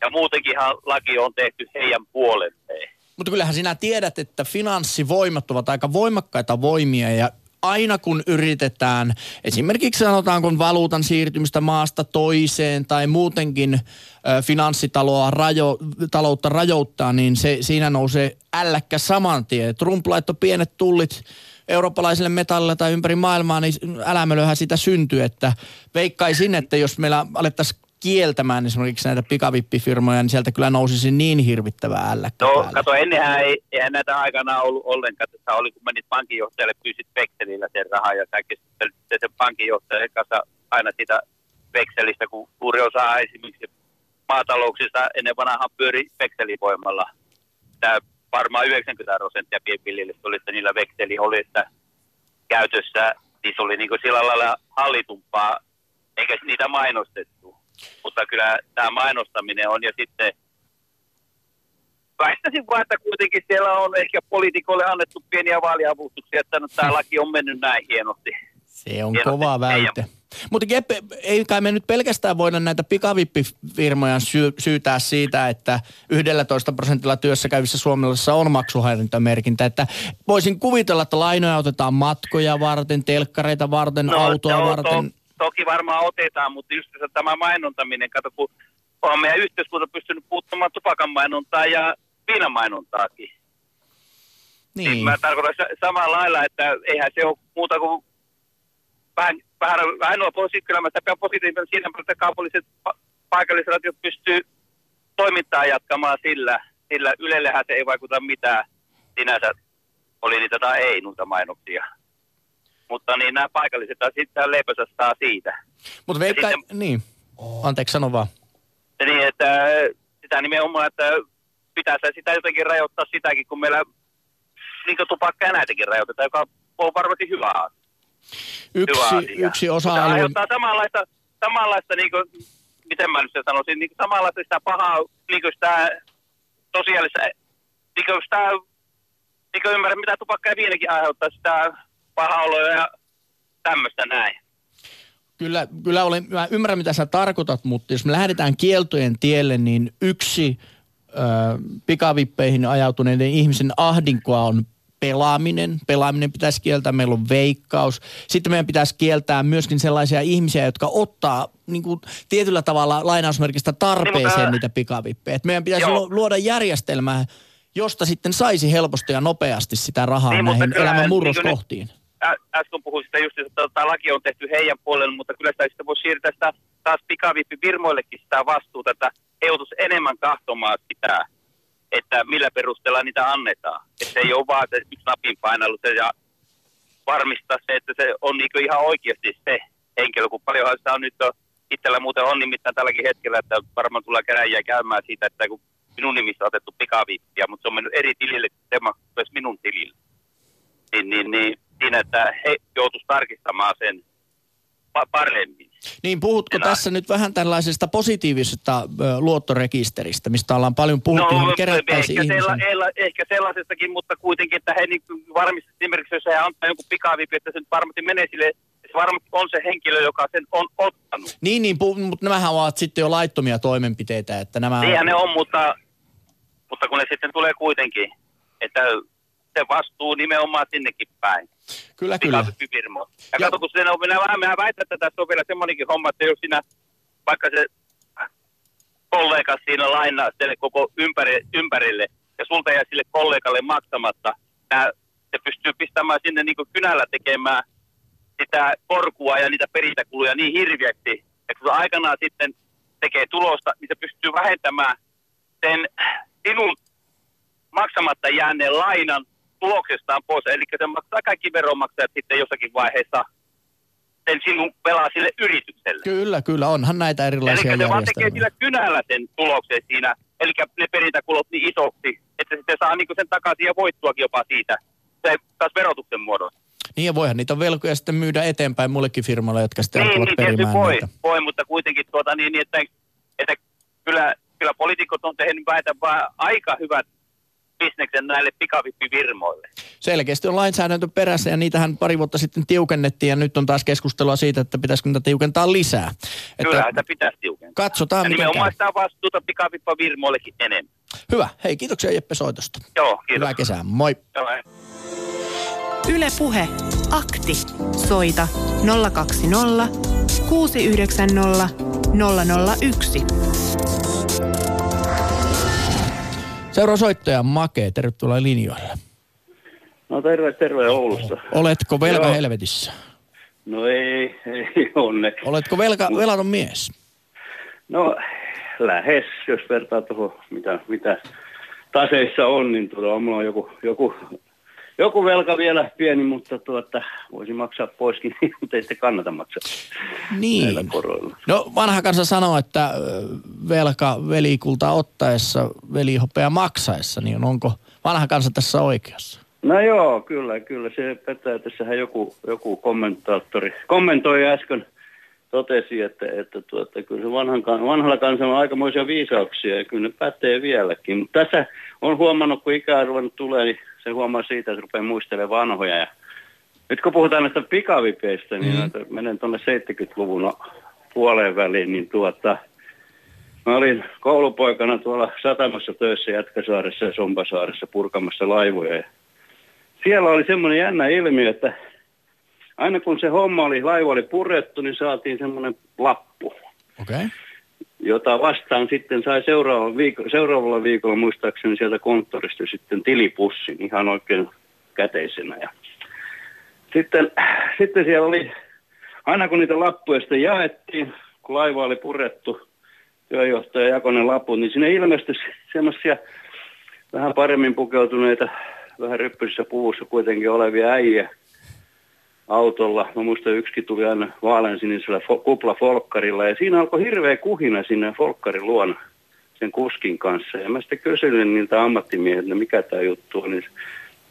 ja muutenkinhan laki on tehty heidän puolelleen. Mutta kyllähän sinä tiedät, että finanssivoimat ovat aika voimakkaita voimia ja aina kun yritetään esimerkiksi sanotaanko valuutan siirtymistä maasta toiseen tai muutenkin ö, finanssitaloa rajo, taloutta rajoittaa, niin se, siinä nousee älläkkä saman tien. Trump laittoi pienet tullit eurooppalaisille metallille tai ympäri maailmaa, niin älämölöhän sitä syntyy, että veikkaisin, että jos meillä alettaisiin kieltämään esimerkiksi näitä pikavippifirmoja, niin sieltä kyllä nousisi niin hirvittävää älläkkä No päälle. kato, ennenhän ei, eihän näitä aikana ollut ollenkaan. Tässä oli, kun menit pankinjohtajalle, pyysit vekselillä sen rahaa ja sä keskustelit sen pankinjohtajan kanssa aina sitä vekselistä, kun suuri osa esimerkiksi maatalouksista ennen vanhaa pyöri vekselivoimalla. Tämä varmaan 90 prosenttia pienviljelijöistä oli, että niillä vekseli oli että käytössä, niin se oli niin kuin sillä lailla hallitumpaa, eikä niitä mainostettu. Mutta kyllä tämä mainostaminen on ja sitten väittäisin vaan, että kuitenkin siellä on ehkä poliitikoille annettu pieniä vaaliavustuksia, että no, tämä laki on mennyt näin hienosti. Se on hienosti. kova väite. Mutta Jeppe, ei kai me nyt pelkästään voida näitä pikavippifirmoja sy- syytää siitä, että 11 prosentilla työssä käyvissä suomalaisissa on maksuhäirintämerkintä. Että voisin kuvitella, että lainoja otetaan matkoja varten, telkkareita varten, no, autoa no, varten. To, toki varmaan otetaan, mutta just tämä mainontaminen, kato kun on meidän yhteiskunta pystynyt puuttumaan tupakan mainontaa ja viinan mainontaakin. Niin. niin mä tarkoitan samalla lailla, että eihän se ole muuta kuin vähän, vähän, vähän olla positiivista, positiivinen siinä, että kaupalliset paikalliset radiot pystyy toimintaa jatkamaan sillä, sillä Ylellehän se ei vaikuta mitään sinänsä, oli niitä tai ei noita mainoksia. Mutta niin nämä paikalliset sitten leipänsä saa siitä. Mutta veikka, sitten, niin, anteeksi sano vaan. Niin, että sitä nimenomaan, että pitäisi sitä jotenkin rajoittaa sitäkin, kun meillä niin tupakka ja näitäkin rajoitetaan, joka on varmasti hyvä asia. Yksi, yksi osa-alue... Samanlaista, samanlaista niin kuin, miten mä nyt sen sanoisin, niin samanlaista sitä pahaa, niin kuin sitä tosiaalista, niin kuin sitä, niin kuin ymmärrän, mitä tupakka ja viinikin aiheuttaa, sitä pahaa oloa ja tämmöistä näin. Kyllä, kyllä olen, mä ymmärrän mitä sä tarkoitat, mutta jos me lähdetään kieltojen tielle, niin yksi ö, pikavippeihin ajautuneiden ihmisen ahdinkoa on pelaaminen. Pelaaminen pitäisi kieltää, meillä on veikkaus. Sitten meidän pitäisi kieltää myöskin sellaisia ihmisiä, jotka ottaa niin kuin, tietyllä tavalla lainausmerkistä tarpeeseen niin, niitä pikavippejä. Et meidän pitäisi joo. luoda järjestelmää, josta sitten saisi helposti ja nopeasti sitä rahaa niin, näihin elämän murroskohtiin. Niin äsken puhuin sitä just, että tämä laki on tehty heidän puolelle, mutta kyllä sitä sitten voisi siirtää sitä taas pikavippifirmoillekin sitä vastuuta, että he joutuisi enemmän kahtomaan sitä, että millä perusteella niitä annetaan. Että ei ole vaan se napin painallus ja varmistaa se, että se on niin ihan oikeasti se henkilö, kun paljonhan sitä on nyt on, itsellä muuten on nimittäin tälläkin hetkellä, että varmaan tulee käräjiä käymään siitä, että kun minun nimissä on otettu pikavippiä, mutta se on mennyt eri tilille kuin myös minun tilille. Niin, niin, niin siinä, että he joutuisivat tarkistamaan sen paremmin. Niin puhutko Enä... tässä nyt vähän tällaisesta positiivisesta ö, luottorekisteristä, mistä ollaan paljon puhuttu, no, ehkä, sella, ehkä sellaisestakin, mutta kuitenkin, että he niin varmasti esimerkiksi, jos he antaa jonkun pikavipin, että se nyt varmasti menee sille se varmasti on se henkilö, joka sen on ottanut. Niin, niin mutta nämähän ovat sitten jo laittomia toimenpiteitä, että nämä... Niinhän ne on, mutta, mutta kun ne sitten tulee kuitenkin, että se vastuu nimenomaan sinnekin päin. Kyllä, kyllä. Ja, ja kato, kun siinä on, minä minä väitän, että tässä on vielä semmoinenkin homma, että jos sinä, vaikka se kollega siinä lainaa sille koko ympäri, ympärille, ja sulta jää sille kollegalle maksamatta, nää, se pystyy pistämään sinne niin kynällä tekemään sitä korkua ja niitä perintäkuluja niin hirviäksi, että kun se aikanaan sitten tekee tulosta, niin se pystyy vähentämään sen sinun maksamatta jääneen lainan tuloksestaan pois. Eli se maksaa kaikki veronmaksajat sitten jossakin vaiheessa sen sinun velaa sille yritykselle. Kyllä, kyllä. Onhan näitä erilaisia Eli se vaan tekee sillä kynällä sen tuloksen siinä. Eli ne perintäkulot niin isoksi, että sitten saa niinku sen takaisin ja voittuakin jopa siitä. Se taas verotuksen muodossa. Niin ja voihan niitä velkoja sitten myydä eteenpäin muillekin firmalle, jotka sitten niin, niin, perimään voi, voi, mutta kuitenkin tuota niin, niin että, että kyllä, kyllä poliitikot on tehnyt väitä vaan aika hyvät bisneksen näille pikavippifirmoille. Selkeästi on lainsäädäntö perässä ja niitähän pari vuotta sitten tiukennettiin ja nyt on taas keskustelua siitä, että pitäisikö niitä tiukentaa lisää. Kyllä, että pitäisi tiukentaa. Katsotaan, ja nimenomaan sitä vastuuta pikavippifirmoillekin enemmän. Hyvä. Hei, kiitoksia Jeppe soitosta. Joo, kiitos. Hyvää kesää. Moi. Joo, Yle Puhe. Akti. Soita 020 690 001. Seuraava soittaja Make, tervetuloa linjoille. No terve, terve Oulusta. Oletko velka Joo. helvetissä? No ei, ei onne. Oletko velka, velaton mies? No lähes, jos vertaa tuohon mitä, mitä taseissa on, niin tuota, on mulla joku, joku joku velka vielä pieni, mutta tuota, voisi maksaa poiskin, mutta ei sitten kannata maksaa niin. No vanha kansa sanoo, että velka velikulta ottaessa, velihopea maksaessa, niin onko vanha kansa tässä oikeassa? No joo, kyllä, kyllä se petää. Tässähän joku, joku kommentaattori kommentoi äsken, totesi, että, että tuota, kyllä se vanhan, vanhalla kansalla on aikamoisia viisauksia ja kyllä ne pätee vieläkin. Mutta tässä on huomannut, kun ikäarvon tulee, niin se huomaa siitä, että rupeaa muistelemaan vanhoja. Ja nyt kun puhutaan näistä pikavipeistä, niin mm. menen tuonne 70-luvun puoleen väliin, niin tuota, mä olin koulupoikana tuolla satamassa töissä Jätkäsaaressa ja Sompasaaressa purkamassa laivoja. Ja siellä oli semmoinen jännä ilmiö, että aina kun se homma oli, laiva oli purettu, niin saatiin semmoinen lappu. Okay. Jota vastaan sitten sai seuraavalla, viikolla, seuraavalla viikolla muistaakseni sieltä konttorista sitten tilipussin ihan oikein käteisenä. Ja sitten, sitten siellä oli, aina kun niitä lappuja sitten jaettiin, kun laiva oli purettu, työjohtaja jakoi ne laput, niin sinne ilmestyi semmoisia vähän paremmin pukeutuneita, vähän ryppyisissä puvussa kuitenkin olevia äijä, autolla. Mä muistan, yksikin tuli aina vaaleansinisellä fo- kupla-folkkarilla ja siinä alkoi hirveä kuhina sinne folkkarin luona sen kuskin kanssa. Ja mä sitten kysyin niiltä ammattimiehiltä, mikä tämä juttu on, niin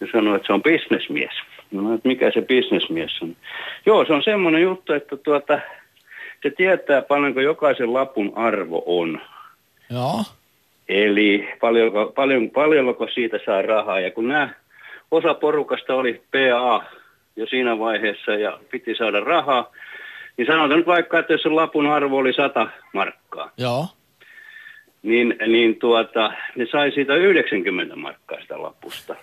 ne sanoi, että se on bisnesmies. No, että mikä se bisnesmies on. Joo, se on semmoinen juttu, että tuota, se tietää paljonko jokaisen lapun arvo on. Joo. Eli paljonko, paljon, paljonko siitä saa rahaa. Ja kun nämä osa porukasta oli PA jo siinä vaiheessa ja piti saada rahaa, niin sanotaan nyt vaikka, että jos lapun arvo oli 100 markkaa, Joo. niin, niin tuota, ne sai siitä 90 markkaa sitä lapusta.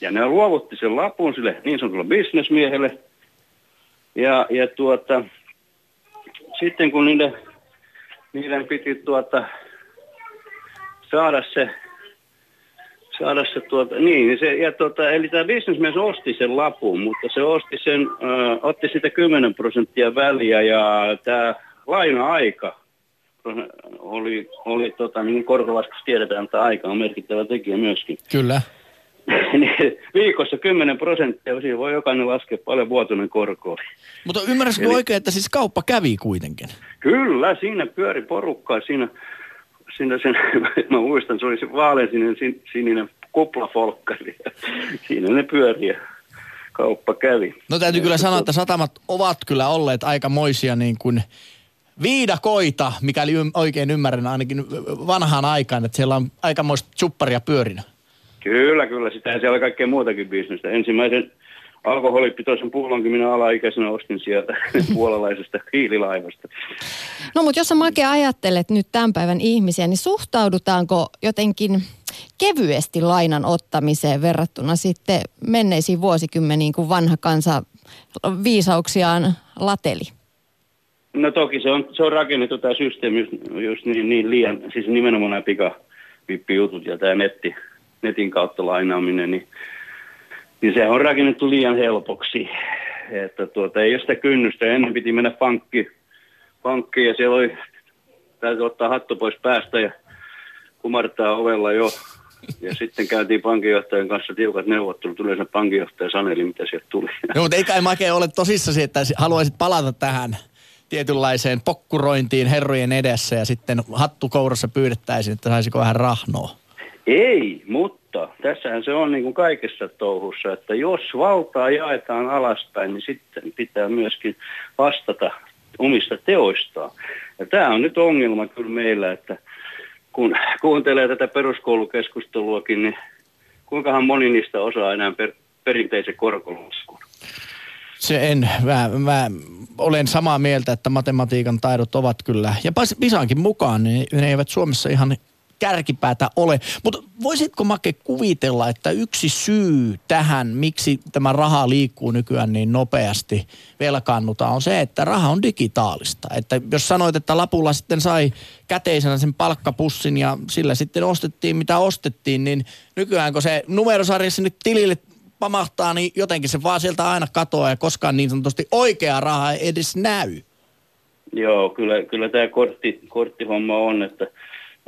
Ja ne luovutti sen lapun sille niin sanotulle bisnesmiehelle. Ja, ja tuota, sitten kun niiden, niiden piti tuota, saada se, saada se tuota, niin, se, ja tuota, eli tämä bisnesmies osti sen lapun, mutta se osti sen, ö, otti sitä 10 prosenttia väliä ja tämä laina-aika oli, oli tota, niin korkolaskussa tiedetään, että aika on merkittävä tekijä myöskin. Kyllä. Niin, Viikossa 10 prosenttia, siinä voi jokainen laskea paljon vuotuinen korko. Mutta ymmärrätkö Eli- oikein, että siis kauppa kävi kuitenkin? Kyllä, siinä pyöri porukkaa, siinä, siinä sen, mä muistan, se oli se vaaleansininen sin, sininen kuplafolkkari. Siinä ne pyöri ja kauppa kävi. No täytyy kyllä sanoa, että satamat ovat kyllä olleet aikamoisia niin kuin viidakoita, mikäli ym- oikein ymmärrän ainakin vanhaan aikaan, että siellä on aikamoista chupparia pyörinyt. Kyllä, kyllä, sitä siellä oli kaikkea muutakin bisnestä. Ensimmäisen alkoholipitoisen pullonkin minä alaikäisenä ostin sieltä puolalaisesta hiililaivasta. No mutta jos sä Make ajattelet nyt tämän päivän ihmisiä, niin suhtaudutaanko jotenkin kevyesti lainan ottamiseen verrattuna sitten menneisiin vuosikymmeniin, kun vanha kansa viisauksiaan lateli? No toki se on, se on rakennettu tämä systeemi just, just niin, niin liian, siis nimenomaan nämä pikavippijutut ja tämä netti, netin kautta lainaaminen, niin, niin se on rakennettu liian helpoksi. Että tuota, ei ole sitä kynnystä. Ennen piti mennä pankki, pankkiin ja siellä oli, täytyy ottaa hattu pois päästä ja kumartaa ovella jo. Ja sitten käytiin pankinjohtajan kanssa tiukat neuvottelut. Yleensä pankinjohtaja saneli, mitä sieltä tuli. No, mutta ei kai Make ole tosissasi, että haluaisit palata tähän tietynlaiseen pokkurointiin herrojen edessä ja sitten hattu kourassa pyydettäisiin, että saisiko vähän rahnoa. Ei, mutta tässähän se on niin kuin kaikessa touhussa, että jos valtaa jaetaan alaspäin, niin sitten pitää myöskin vastata omista teoistaan. Ja tämä on nyt ongelma kyllä meillä, että kun kuuntelee tätä peruskoulukeskusteluakin, niin kuinkahan moni niistä osaa enää per, perinteisen korkolaskun. Se en, mä, mä olen samaa mieltä, että matematiikan taidot ovat kyllä, ja Pisankin mukaan, niin ne eivät Suomessa ihan kärkipäätä ole. Mutta voisitko Make kuvitella, että yksi syy tähän, miksi tämä raha liikkuu nykyään niin nopeasti velkaannutaan, on se, että raha on digitaalista. Että jos sanoit, että lapulla sitten sai käteisenä sen palkkapussin ja sillä sitten ostettiin mitä ostettiin, niin nykyään kun se numerosarja sinne tilille pamahtaa, niin jotenkin se vaan sieltä aina katoaa ja koskaan niin sanotusti oikea raha ei edes näy. Joo, kyllä, kyllä tämä kortti, korttihomma on, että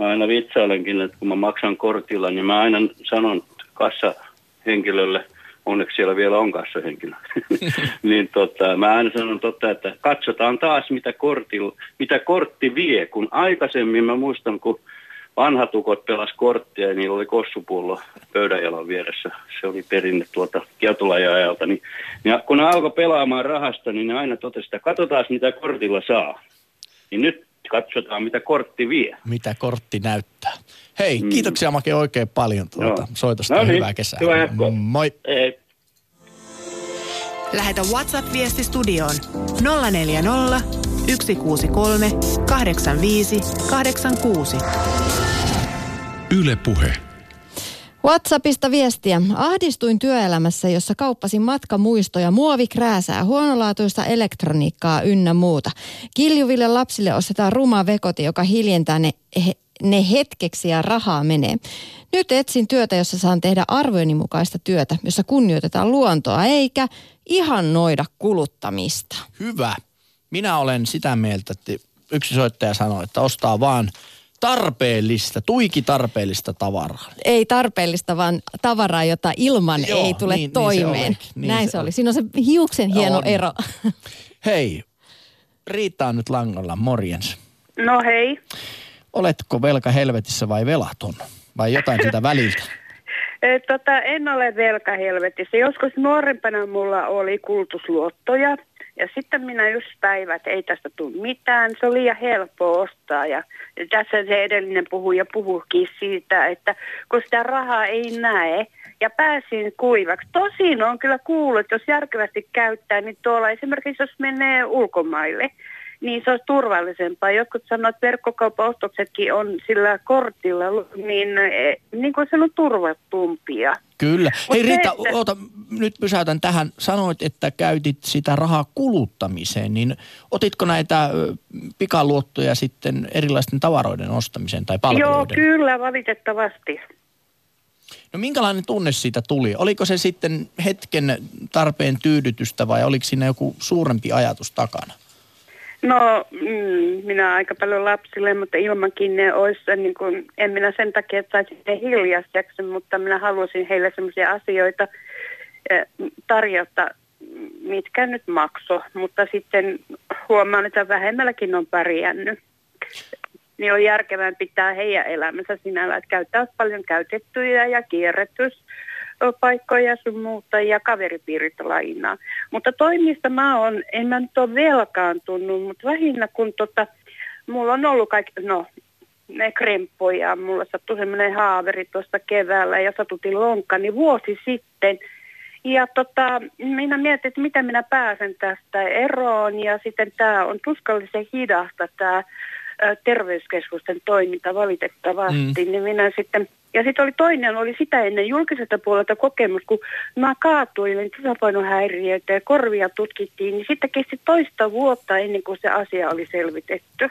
mä aina vitsailenkin, että kun mä maksan kortilla, niin mä aina sanon kassahenkilölle, onneksi siellä vielä on kassahenkilö, niin tota, mä aina sanon totta, että katsotaan taas mitä, kortilla, mitä kortti vie, kun aikaisemmin mä muistan, kun vanhat ukot pelas korttia ja niillä oli kossupullo pöydänjalan vieressä. Se oli perinne tuolta kieltolaja-ajalta. Niin, ja kun ne alkoi pelaamaan rahasta, niin ne aina totesi, että katsotaan mitä kortilla saa. Niin nyt katsotaan mitä kortti vie. Mitä kortti näyttää. Hei, mm. kiitoksia Make oikein paljon tuota Joo. soitosta No niin, hyvää kesää. hyvää jatkoa. Moi. Ei. Lähetä WhatsApp-viesti studioon 040 163 85 86. Yle Puhe. WhatsAppista viestiä. Ahdistuin työelämässä, jossa kauppasin matkamuistoja, muovikrääsää, huonolaatuista elektroniikkaa ynnä muuta. Kiljuville lapsille ostetaan ruma vekoti, joka hiljentää ne, ne hetkeksi ja rahaa menee. Nyt etsin työtä, jossa saan tehdä arvojeni mukaista työtä, jossa kunnioitetaan luontoa eikä ihannoida kuluttamista. Hyvä. Minä olen sitä mieltä, että yksi soittaja sanoi, että ostaa vaan tarpeellista, tuiki tarpeellista tavaraa. Ei tarpeellista, vaan tavaraa, jota ilman Joo, ei tule niin- niin se toimeen. niin Näin se se oli. oli. Siinä on se hiuksen hieno On. ero. Hei, Riitta on nyt langalla, morjens. No hei. Oletko velka helvetissä vai velaton? Vai jotain sitä väliltä? E, tota, en ole velkahelvetissä. Joskus nuorempana mulla oli kulutusluottoja. Ja sitten minä just päivät, ei tästä tule mitään, se on liian helppo ostaa. Ja, tässä se edellinen puhuja puhukin siitä, että kun sitä rahaa ei näe, ja pääsin kuivaksi. Tosin on kyllä kuullut, että jos järkevästi käyttää, niin tuolla esimerkiksi jos menee ulkomaille, niin se on turvallisempaa. Jotkut sanoo, että verkkokaupaostoksetkin on sillä kortilla, niin, e, niin kuin se on turvatumpia. Kyllä. Mut Hei Riitta, että... oota, nyt pysäytän tähän. Sanoit, että käytit sitä rahaa kuluttamiseen, niin otitko näitä pikaluottoja sitten erilaisten tavaroiden ostamiseen tai palveluiden? Joo, kyllä, valitettavasti. No minkälainen tunne siitä tuli? Oliko se sitten hetken tarpeen tyydytystä vai oliko siinä joku suurempi ajatus takana? No, mm, minä aika paljon lapsille, mutta ilmankin ne olisi, niin kuin, en minä sen takia, että saisin ne hiljaiseksi, mutta minä halusin heille sellaisia asioita eh, tarjota, mitkä nyt makso, mutta sitten huomaan, että vähemmälläkin on pärjännyt. Niin on järkevää pitää heidän elämänsä sinällä, että käyttää paljon käytettyjä ja kierrätys paikkoja sun muuta ja kaveripiirit lainaa. Mutta toimista mä oon, en mä nyt ole velkaantunut, mutta vähinnä kun tota, mulla on ollut kaikki, no ne kremppoja, mulla sattui semmoinen haaveri tuosta keväällä ja satutin lonkka, niin vuosi sitten. Ja tota, minä mietin, että miten minä pääsen tästä eroon ja sitten tämä on tuskallisen hidasta tämä terveyskeskusten toiminta valitettavasti, mm. niin minä sitten ja sitten oli toinen, oli sitä ennen julkiselta puolelta kokemus, kun mä kaatuin, niin tasapainohäiriöitä ja korvia tutkittiin, niin sitten kesti toista vuotta ennen kuin se asia oli selvitetty.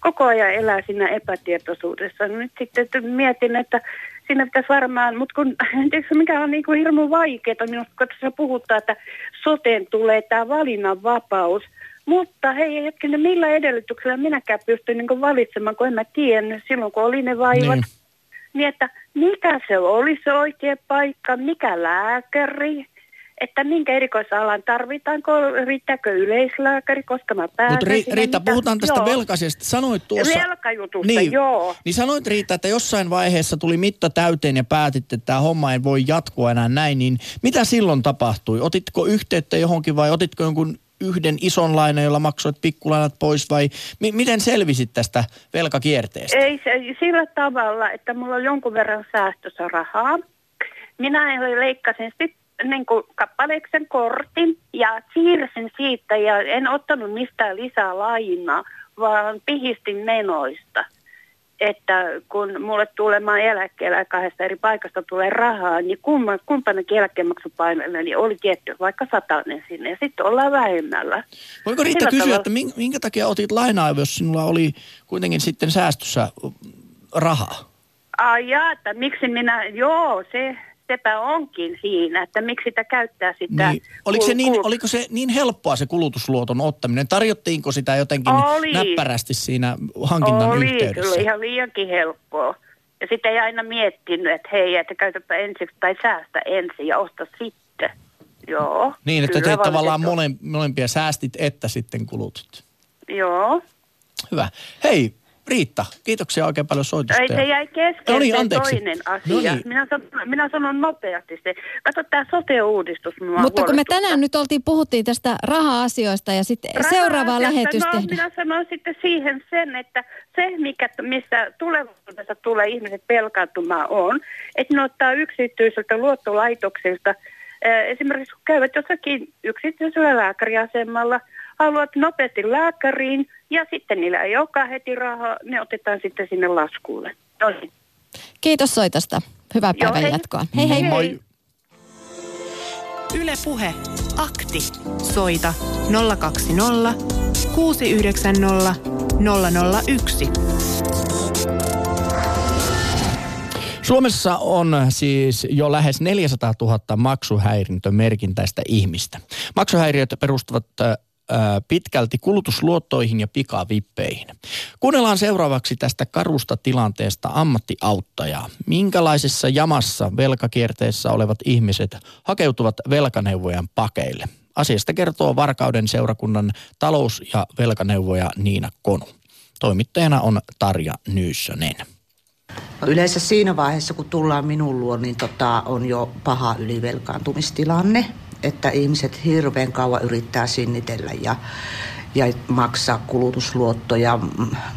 Koko ajan elää siinä epätietoisuudessa. Nyt sitten mietin, että siinä pitäisi varmaan, mutta kun, tiedätkö, mikä on niin kuin hirmu vaikeaa minusta, kun tässä puhutaan, että soteen tulee tämä valinnanvapaus, mutta hei hetkinen, millä edellytyksellä minäkään pystyn niin valitsemaan, kun en mä tiennyt silloin, kun oli ne vaivat. Niin niin että mikä se oli se oikea paikka, mikä lääkäri, että minkä erikoisalan tarvitaanko, riittääkö yleislääkäri, koska mä pääsen Mutta Ri- Riitta, mitä... puhutaan tästä joo. velkaisesta. Sanoit tuossa... Velkajutusta, niin, joo. Niin sanoit Riitta, että jossain vaiheessa tuli mitta täyteen ja päätit, että tämä homma ei voi jatkua enää näin, niin mitä silloin tapahtui? Otitko yhteyttä johonkin vai otitko jonkun yhden ison lainan, jolla maksoit pikkulainat pois vai mi- miten selvisit tästä velkakierteestä? Ei se, sillä tavalla, että mulla on jonkun verran säästössä rahaa. Minä leikkasin sitten niin kuin kappaleeksen kortin ja siirsin siitä ja en ottanut mistään lisää lainaa, vaan pihistin menoista että kun mulle tulemaan eläkkeellä kahdesta eri paikasta tulee rahaa, niin kumman, kumpanakin eläkkeenmaksupainoilla niin oli tietty vaikka satainen sinne ja sitten ollaan vähemmällä. Voiko Riitta Sillä kysyä, tavalla... että minkä takia otit lainaa, jos sinulla oli kuitenkin sitten säästössä rahaa? Ai jaa, että miksi minä, joo, se, sepä onkin siinä, että miksi sitä käyttää sitä. Niin. Oliko, se niin, oliko se niin helppoa se kulutusluoton ottaminen? Tarjottiinko sitä jotenkin oli. näppärästi siinä hankinnan oli, yhteydessä? Oli, ihan liiankin helppoa. Ja sitten ei aina miettinyt, että hei, että käytäpä ensiksi tai säästä ensin ja osta sitten. Joo. Niin, että te tavallaan mole, molempia säästit että sitten kulutit. Joo. Hyvä. Hei, Riitta, kiitoksia oikein paljon soitosta. Ei, se jäi kesken no niin, toinen asia. No niin. minä, sanon, minä sanon nopeasti se. Kato, tämä sote-uudistus Mutta kun me tänään nyt oltiin, puhuttiin tästä raha-asioista ja sitten raha seuraavaa lähetystä. No, minä sanon sitten siihen sen, että se, mikä, missä tulevaisuudessa tulee ihmiset pelkaantumaan on, että ne ottaa yksityiseltä luottolaitoksilta, esimerkiksi kun käyvät jossakin yksityisellä lääkäriasemalla – haluat nopeasti lääkäriin ja sitten niillä ei olekaan heti rahaa, ne otetaan sitten sinne laskulle. No niin. Kiitos soitosta. Hyvää päivän hei. jatkoa. Hei hei. Moi. Yle Puhe. Akti. Soita 020 690 001. Suomessa on siis jo lähes 400 000 maksuhäirintömerkintäistä ihmistä. Maksuhäiriöt perustuvat pitkälti kulutusluottoihin ja pikavippeihin. Kuunnellaan seuraavaksi tästä karusta tilanteesta ammattiauttajaa. Minkälaisessa jamassa velkakierteessä olevat ihmiset hakeutuvat velkaneuvojan pakeille? Asiasta kertoo Varkauden seurakunnan talous- ja velkaneuvoja Niina Konu. Toimittajana on Tarja Nyyssönen. Yleensä siinä vaiheessa, kun tullaan minun luo, niin tota, on jo paha ylivelkaantumistilanne, että ihmiset hirveän kauan yrittää sinnitellä ja, ja maksaa kulutusluottoja,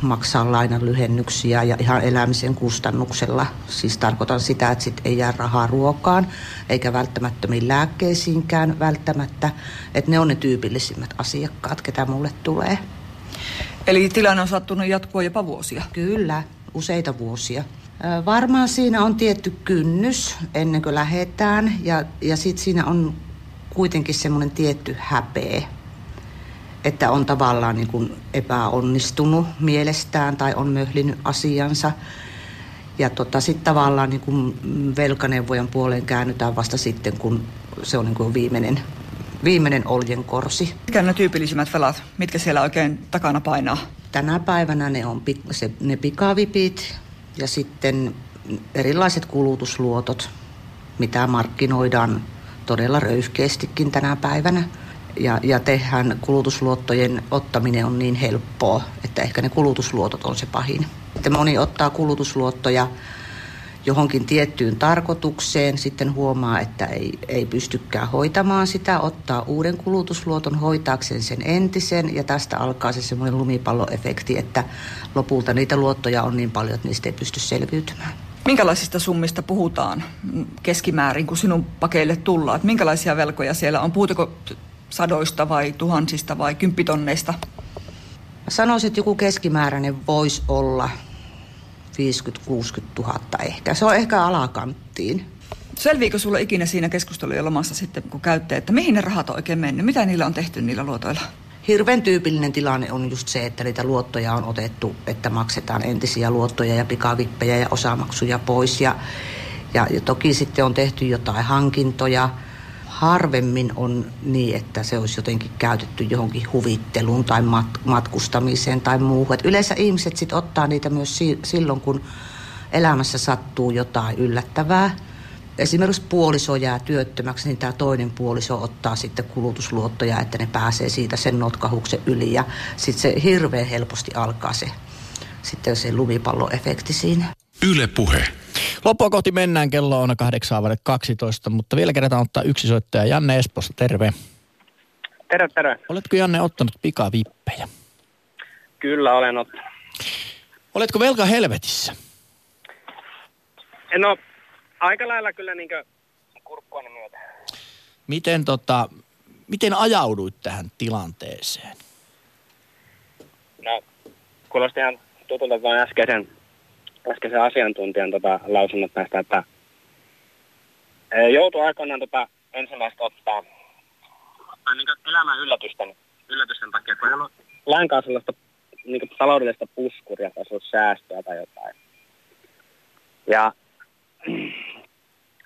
maksaa lainan lyhennyksiä ja ihan elämisen kustannuksella. Siis tarkoitan sitä, että sit ei jää rahaa ruokaan eikä välttämättömiin lääkkeisiinkään välttämättä. Että ne on ne tyypillisimmät asiakkaat, ketä mulle tulee. Eli tilanne on sattunut jatkua jopa vuosia? Kyllä, useita vuosia. Varmaan siinä on tietty kynnys ennen kuin lähdetään ja, ja sitten siinä on kuitenkin semmoinen tietty häpeä, että on tavallaan niin kuin epäonnistunut mielestään tai on möhlinyt asiansa. Ja tota, sitten tavallaan niin kuin velkaneuvojan puoleen käännytään vasta sitten, kun se on niin kuin viimeinen, viimeinen oljenkorsi. Mitkä ne tyypillisimmät velat, mitkä siellä oikein takana painaa? Tänä päivänä ne on se, ne pikavipit ja sitten erilaiset kulutusluotot, mitä markkinoidaan todella röyhkeästikin tänä päivänä. Ja, ja tehdään kulutusluottojen ottaminen on niin helppoa, että ehkä ne kulutusluotot on se pahin. Että moni ottaa kulutusluottoja johonkin tiettyyn tarkoitukseen, sitten huomaa, että ei, ei pystykään hoitamaan sitä, ottaa uuden kulutusluoton hoitaakseen sen entisen ja tästä alkaa se semmoinen lumipalloefekti, että lopulta niitä luottoja on niin paljon, että niistä ei pysty selviytymään. Minkälaisista summista puhutaan keskimäärin, kun sinun pakeille tullaan? Että minkälaisia velkoja siellä on? Puhutko sadoista vai tuhansista vai kymppitonneista? Sanoisin, että joku keskimääräinen voisi olla 50-60 000 ehkä. Se on ehkä alakanttiin. Selviikö sulle ikinä siinä keskustelujen lomassa sitten, kun käytte, että mihin ne rahat on oikein mennyt? Mitä niillä on tehty niillä luotoilla? Hirveän tyypillinen tilanne on just se, että niitä luottoja on otettu, että maksetaan entisiä luottoja ja pikavippejä ja osamaksuja pois. Ja, ja, ja toki sitten on tehty jotain hankintoja. Harvemmin on niin, että se olisi jotenkin käytetty johonkin huvitteluun tai mat- matkustamiseen tai muuhun. Et yleensä ihmiset sitten ottaa niitä myös si- silloin, kun elämässä sattuu jotain yllättävää – esimerkiksi puoliso jää työttömäksi, niin tämä toinen puoliso ottaa sitten kulutusluottoja, että ne pääsee siitä sen notkahuksen yli. Ja sitten se hirveän helposti alkaa se, sitten se lumipalloefekti siinä. Yle puhe. Loppua kohti mennään, kello on 8.12, mutta vielä kerätään ottaa yksi soittaja. Janne Espossa, terve. Terve, terve. Oletko Janne ottanut pikavippejä? Kyllä olen ottanut. Oletko velka helvetissä? No, aika lailla kyllä niin kurkkuani myötä. Miten, tota, miten ajauduit tähän tilanteeseen? No, kuulosti ihan tutulta vain äskeisen, äskeisen asiantuntijan tota, lausunnot näistä, että e, joutui aikoinaan tota, ensimmäistä ottaa, ottaa niin elämän yllätysten, yllätysten takia, kun ei ollut lainkaan sellaista niin taloudellista puskuria tai säästöä tai jotain. Ja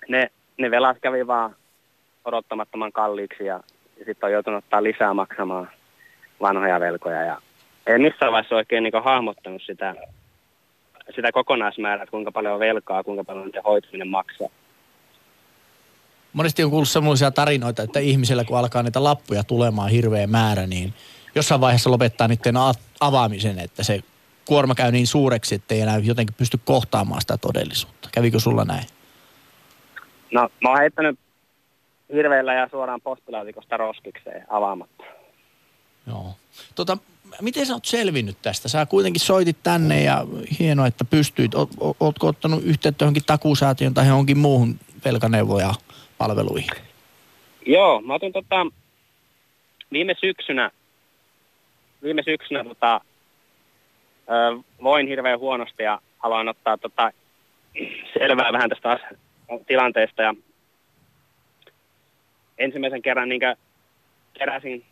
ne, ne velat kävi vaan odottamattoman kalliiksi ja, ja sitten on joutunut ottaa lisää maksamaan vanhoja velkoja. Ja en missään vaiheessa oikein niin hahmottanut sitä, sitä kokonaismäärää, että kuinka paljon on velkaa, kuinka paljon se hoituminen maksaa. Monesti on kuullut sellaisia tarinoita, että ihmisellä kun alkaa niitä lappuja tulemaan hirveä määrä, niin jossain vaiheessa lopettaa niiden avaamisen, että se kuorma käy niin suureksi, että ei enää jotenkin pysty kohtaamaan sitä todellisuutta. Kävikö sulla näin? No, mä oon heittänyt hirveillä ja suoraan postilaatikosta roskikseen avaamatta. Joo. Tota, miten sä oot selvinnyt tästä? Sä kuitenkin soitit tänne ja hienoa, että pystyit. O, o, ootko ottanut yhteyttä johonkin takuusäätiön tai johonkin muuhun velkaneuvoja palveluihin? Joo, mä otin tota, viime syksynä, viime syksynä tota, ö, voin hirveän huonosti ja aloin ottaa tota, selvää vähän tästä tilanteesta ja ensimmäisen kerran niin keräsin,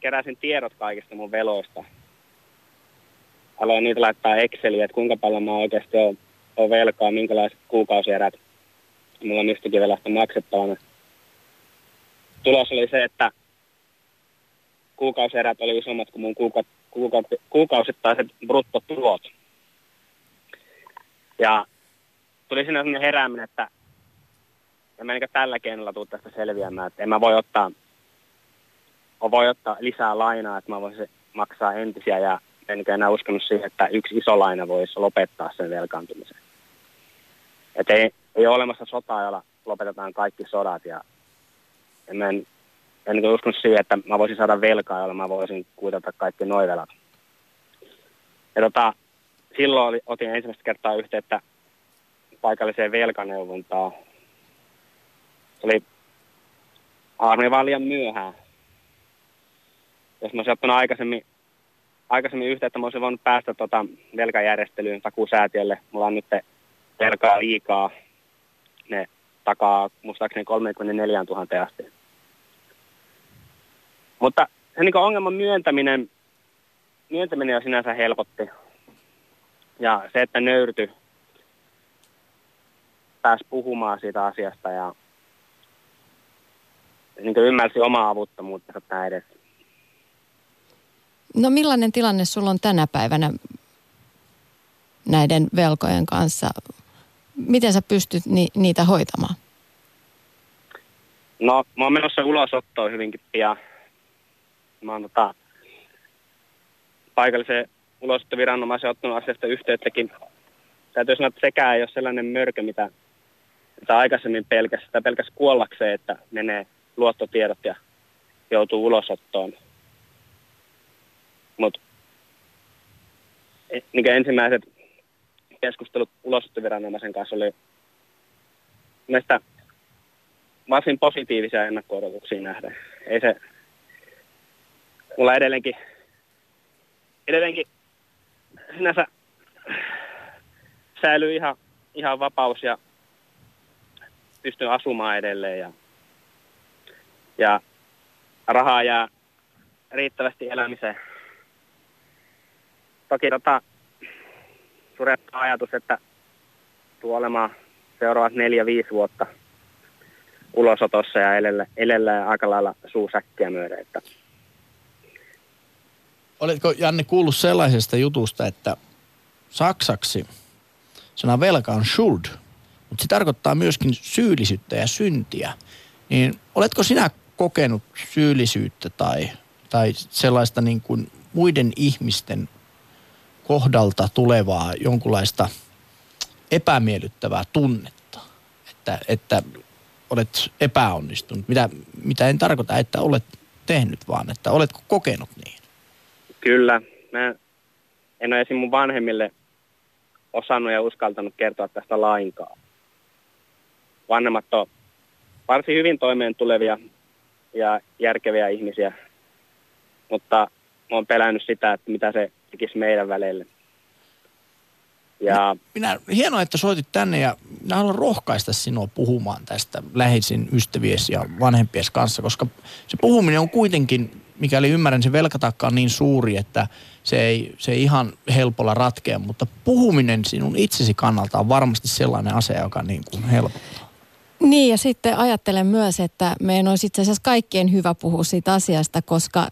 keräsin tiedot kaikista mun veloista. Aloin niitä laittaa Exceliin, että kuinka paljon mä oikeasti oon, oon velkaa, minkälaiset kuukausierät mulla on mistäkin velasta maksettavana. Tulos oli se, että kuukausierät oli isommat kuin mun kuuka, kuuka, kuukausittaiset bruttotulot. Ja tuli siinä sellainen herääminen, että en mä niin tällä keinolla tule tästä selviämään, että en mä voi ottaa, voi ottaa lisää lainaa, että mä voisin maksaa entisiä ja en enää uskonut siihen, että yksi iso laina voisi lopettaa sen velkaantumisen. Että ei, ei ole olemassa sotaa, jolla lopetetaan kaikki sodat ja en, en, en niin usko siihen, että mä voisin saada velkaa, jolla mä voisin kuitata kaikki noivelat. Ja tota, silloin oli, otin ensimmäistä kertaa yhteyttä paikalliseen velkaneuvontaan. Se oli harmi vaan liian myöhään. Jos mä olisin ottanut aikaisemmin, aikaisemmin yhteyttä, mä olisin voinut päästä tota velkajärjestelyyn takuusäätiölle. Mulla on nyt velkaa liikaa. Ne takaa muistaakseni 34 000 asti. Mutta se niin ongelman myöntäminen, myöntäminen on sinänsä helpotti. Ja se, että nöyrty pääsi puhumaan siitä asiasta ja niin ymmärsi omaa avuttomuutta tämä edes. No millainen tilanne sulla on tänä päivänä näiden velkojen kanssa? Miten sä pystyt ni- niitä hoitamaan? No, mä oon menossa ulosottoon hyvinkin pian. Mä oon tota, paikallisen ulosottoviranomaisen ottanut asiasta yhteyttäkin. Täytyy sanoa, että sekään ei ole sellainen mörkö, mitä, mitä aikaisemmin pelkäs. Sitä pelkäs kuollakseen, että menee luottotiedot ja joutuu ulosottoon. Mutta niin ensimmäiset keskustelut ulosottoviranomaisen kanssa oli näistä varsin positiivisia ennakko-odotuksia nähdä. Ei se, mulla edelleenkin, edelleenkin sinänsä säilyy ihan, ihan vapaus ja pystyn asumaan edelleen ja, ja rahaa jää riittävästi elämiseen. Toki tota, surettaa ajatus, että tuo olemaan seuraavat neljä, viisi vuotta ulosotossa ja elellä, elellä aika lailla suusäkkiä myöden. Että. Oletko Janne kuullut sellaisesta jutusta, että saksaksi sana velka on schuld, mutta se tarkoittaa myöskin syyllisyyttä ja syntiä. Niin oletko sinä kokenut syyllisyyttä tai, tai sellaista niin kuin muiden ihmisten kohdalta tulevaa jonkunlaista epämiellyttävää tunnetta, että, että olet epäonnistunut, mitä, mitä en tarkoita, että olet tehnyt, vaan että oletko kokenut niin? Kyllä. Mä en ole esim. mun vanhemmille osannut ja uskaltanut kertoa tästä lainkaan. Vanhemmat on varsin hyvin toimeen tulevia ja järkeviä ihmisiä, mutta oon pelännyt sitä, että mitä se tekisi meidän välille. Ja... Minä, hienoa, että soitit tänne ja minä haluan rohkaista sinua puhumaan tästä läheisin ystäviesi ja vanhempies kanssa, koska se puhuminen on kuitenkin, mikäli ymmärrän, se velkatakka on niin suuri, että se ei, se ei ihan helpolla ratkea, mutta puhuminen sinun itsesi kannalta on varmasti sellainen asia, joka niin kuin helpottaa. Niin ja sitten ajattelen myös, että meidän olisi itse asiassa kaikkien hyvä puhua siitä asiasta, koska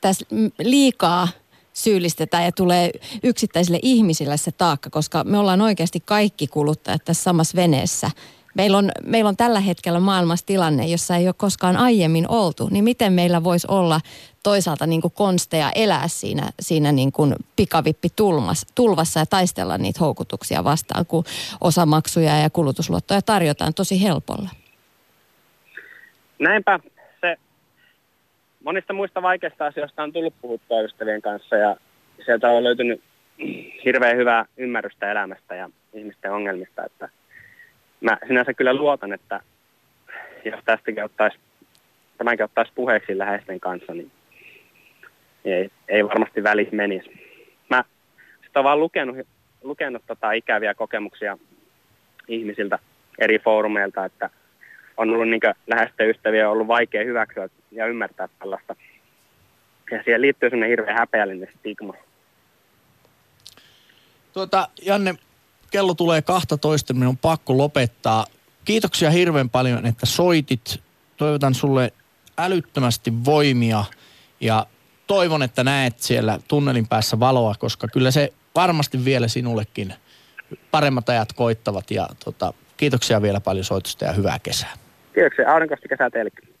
tässä liikaa – syyllistetään ja tulee yksittäisille ihmisille se taakka, koska me ollaan oikeasti kaikki kuluttajat tässä samassa veneessä. Meillä on, meillä on tällä hetkellä maailmassa tilanne, jossa ei ole koskaan aiemmin oltu, niin miten meillä voisi olla toisaalta niin kuin konsteja elää siinä, siinä niin kuin pikavippitulvassa ja taistella niitä houkutuksia vastaan, kun osamaksuja ja kulutusluottoja tarjotaan tosi helpolla. Näinpä, monista muista vaikeista asioista on tullut puhuttua ystävien kanssa ja sieltä on löytynyt hirveän hyvää ymmärrystä elämästä ja ihmisten ongelmista, että mä sinänsä kyllä luotan, että jos tästäkin ottaisi, tämänkin ottaisi puheeksi läheisten kanssa, niin ei, ei varmasti väli menisi. Mä olen vaan lukenut, lukenut tota ikäviä kokemuksia ihmisiltä eri foorumeilta, että on ollut niin läheisten ystäviä on ollut vaikea hyväksyä ja ymmärtää tällaista. Ja siihen liittyy sellainen hirveän häpeällinen stigma. Tuota, Janne, kello tulee 12, minun on pakko lopettaa. Kiitoksia hirveän paljon, että soitit. Toivotan sulle älyttömästi voimia ja toivon, että näet siellä tunnelin päässä valoa, koska kyllä se varmasti vielä sinullekin paremmat ajat koittavat. Ja tota, kiitoksia vielä paljon soitosta ja hyvää kesää. Kiitoksia. Aurinkoista kesää teillekin.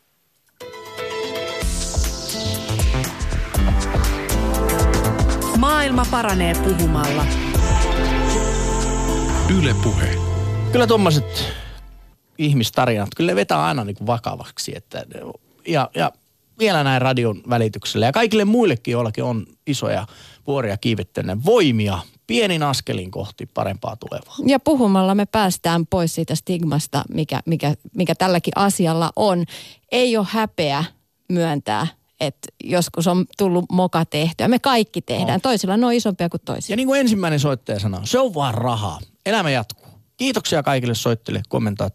Maailma paranee puhumalla. Yle Puhe. kyllä tuommoiset ihmistarinat, kyllä ne vetää aina niin kuin vakavaksi. Että, ja, ja vielä näin radion välityksellä ja kaikille muillekin, joillakin on isoja vuoria kiivettäneen voimia pienin askelin kohti parempaa tulevaa. Ja puhumalla me päästään pois siitä stigmasta, mikä, mikä, mikä tälläkin asialla on. Ei ole häpeä myöntää, että joskus on tullut moka tehtyä. Me kaikki tehdään. No. Toisilla ne on isompia kuin toisilla. Ja niin kuin ensimmäinen soittaja sanoo, se on vaan rahaa. Elämä jatkuu. Kiitoksia kaikille soittille, kommentaattoreille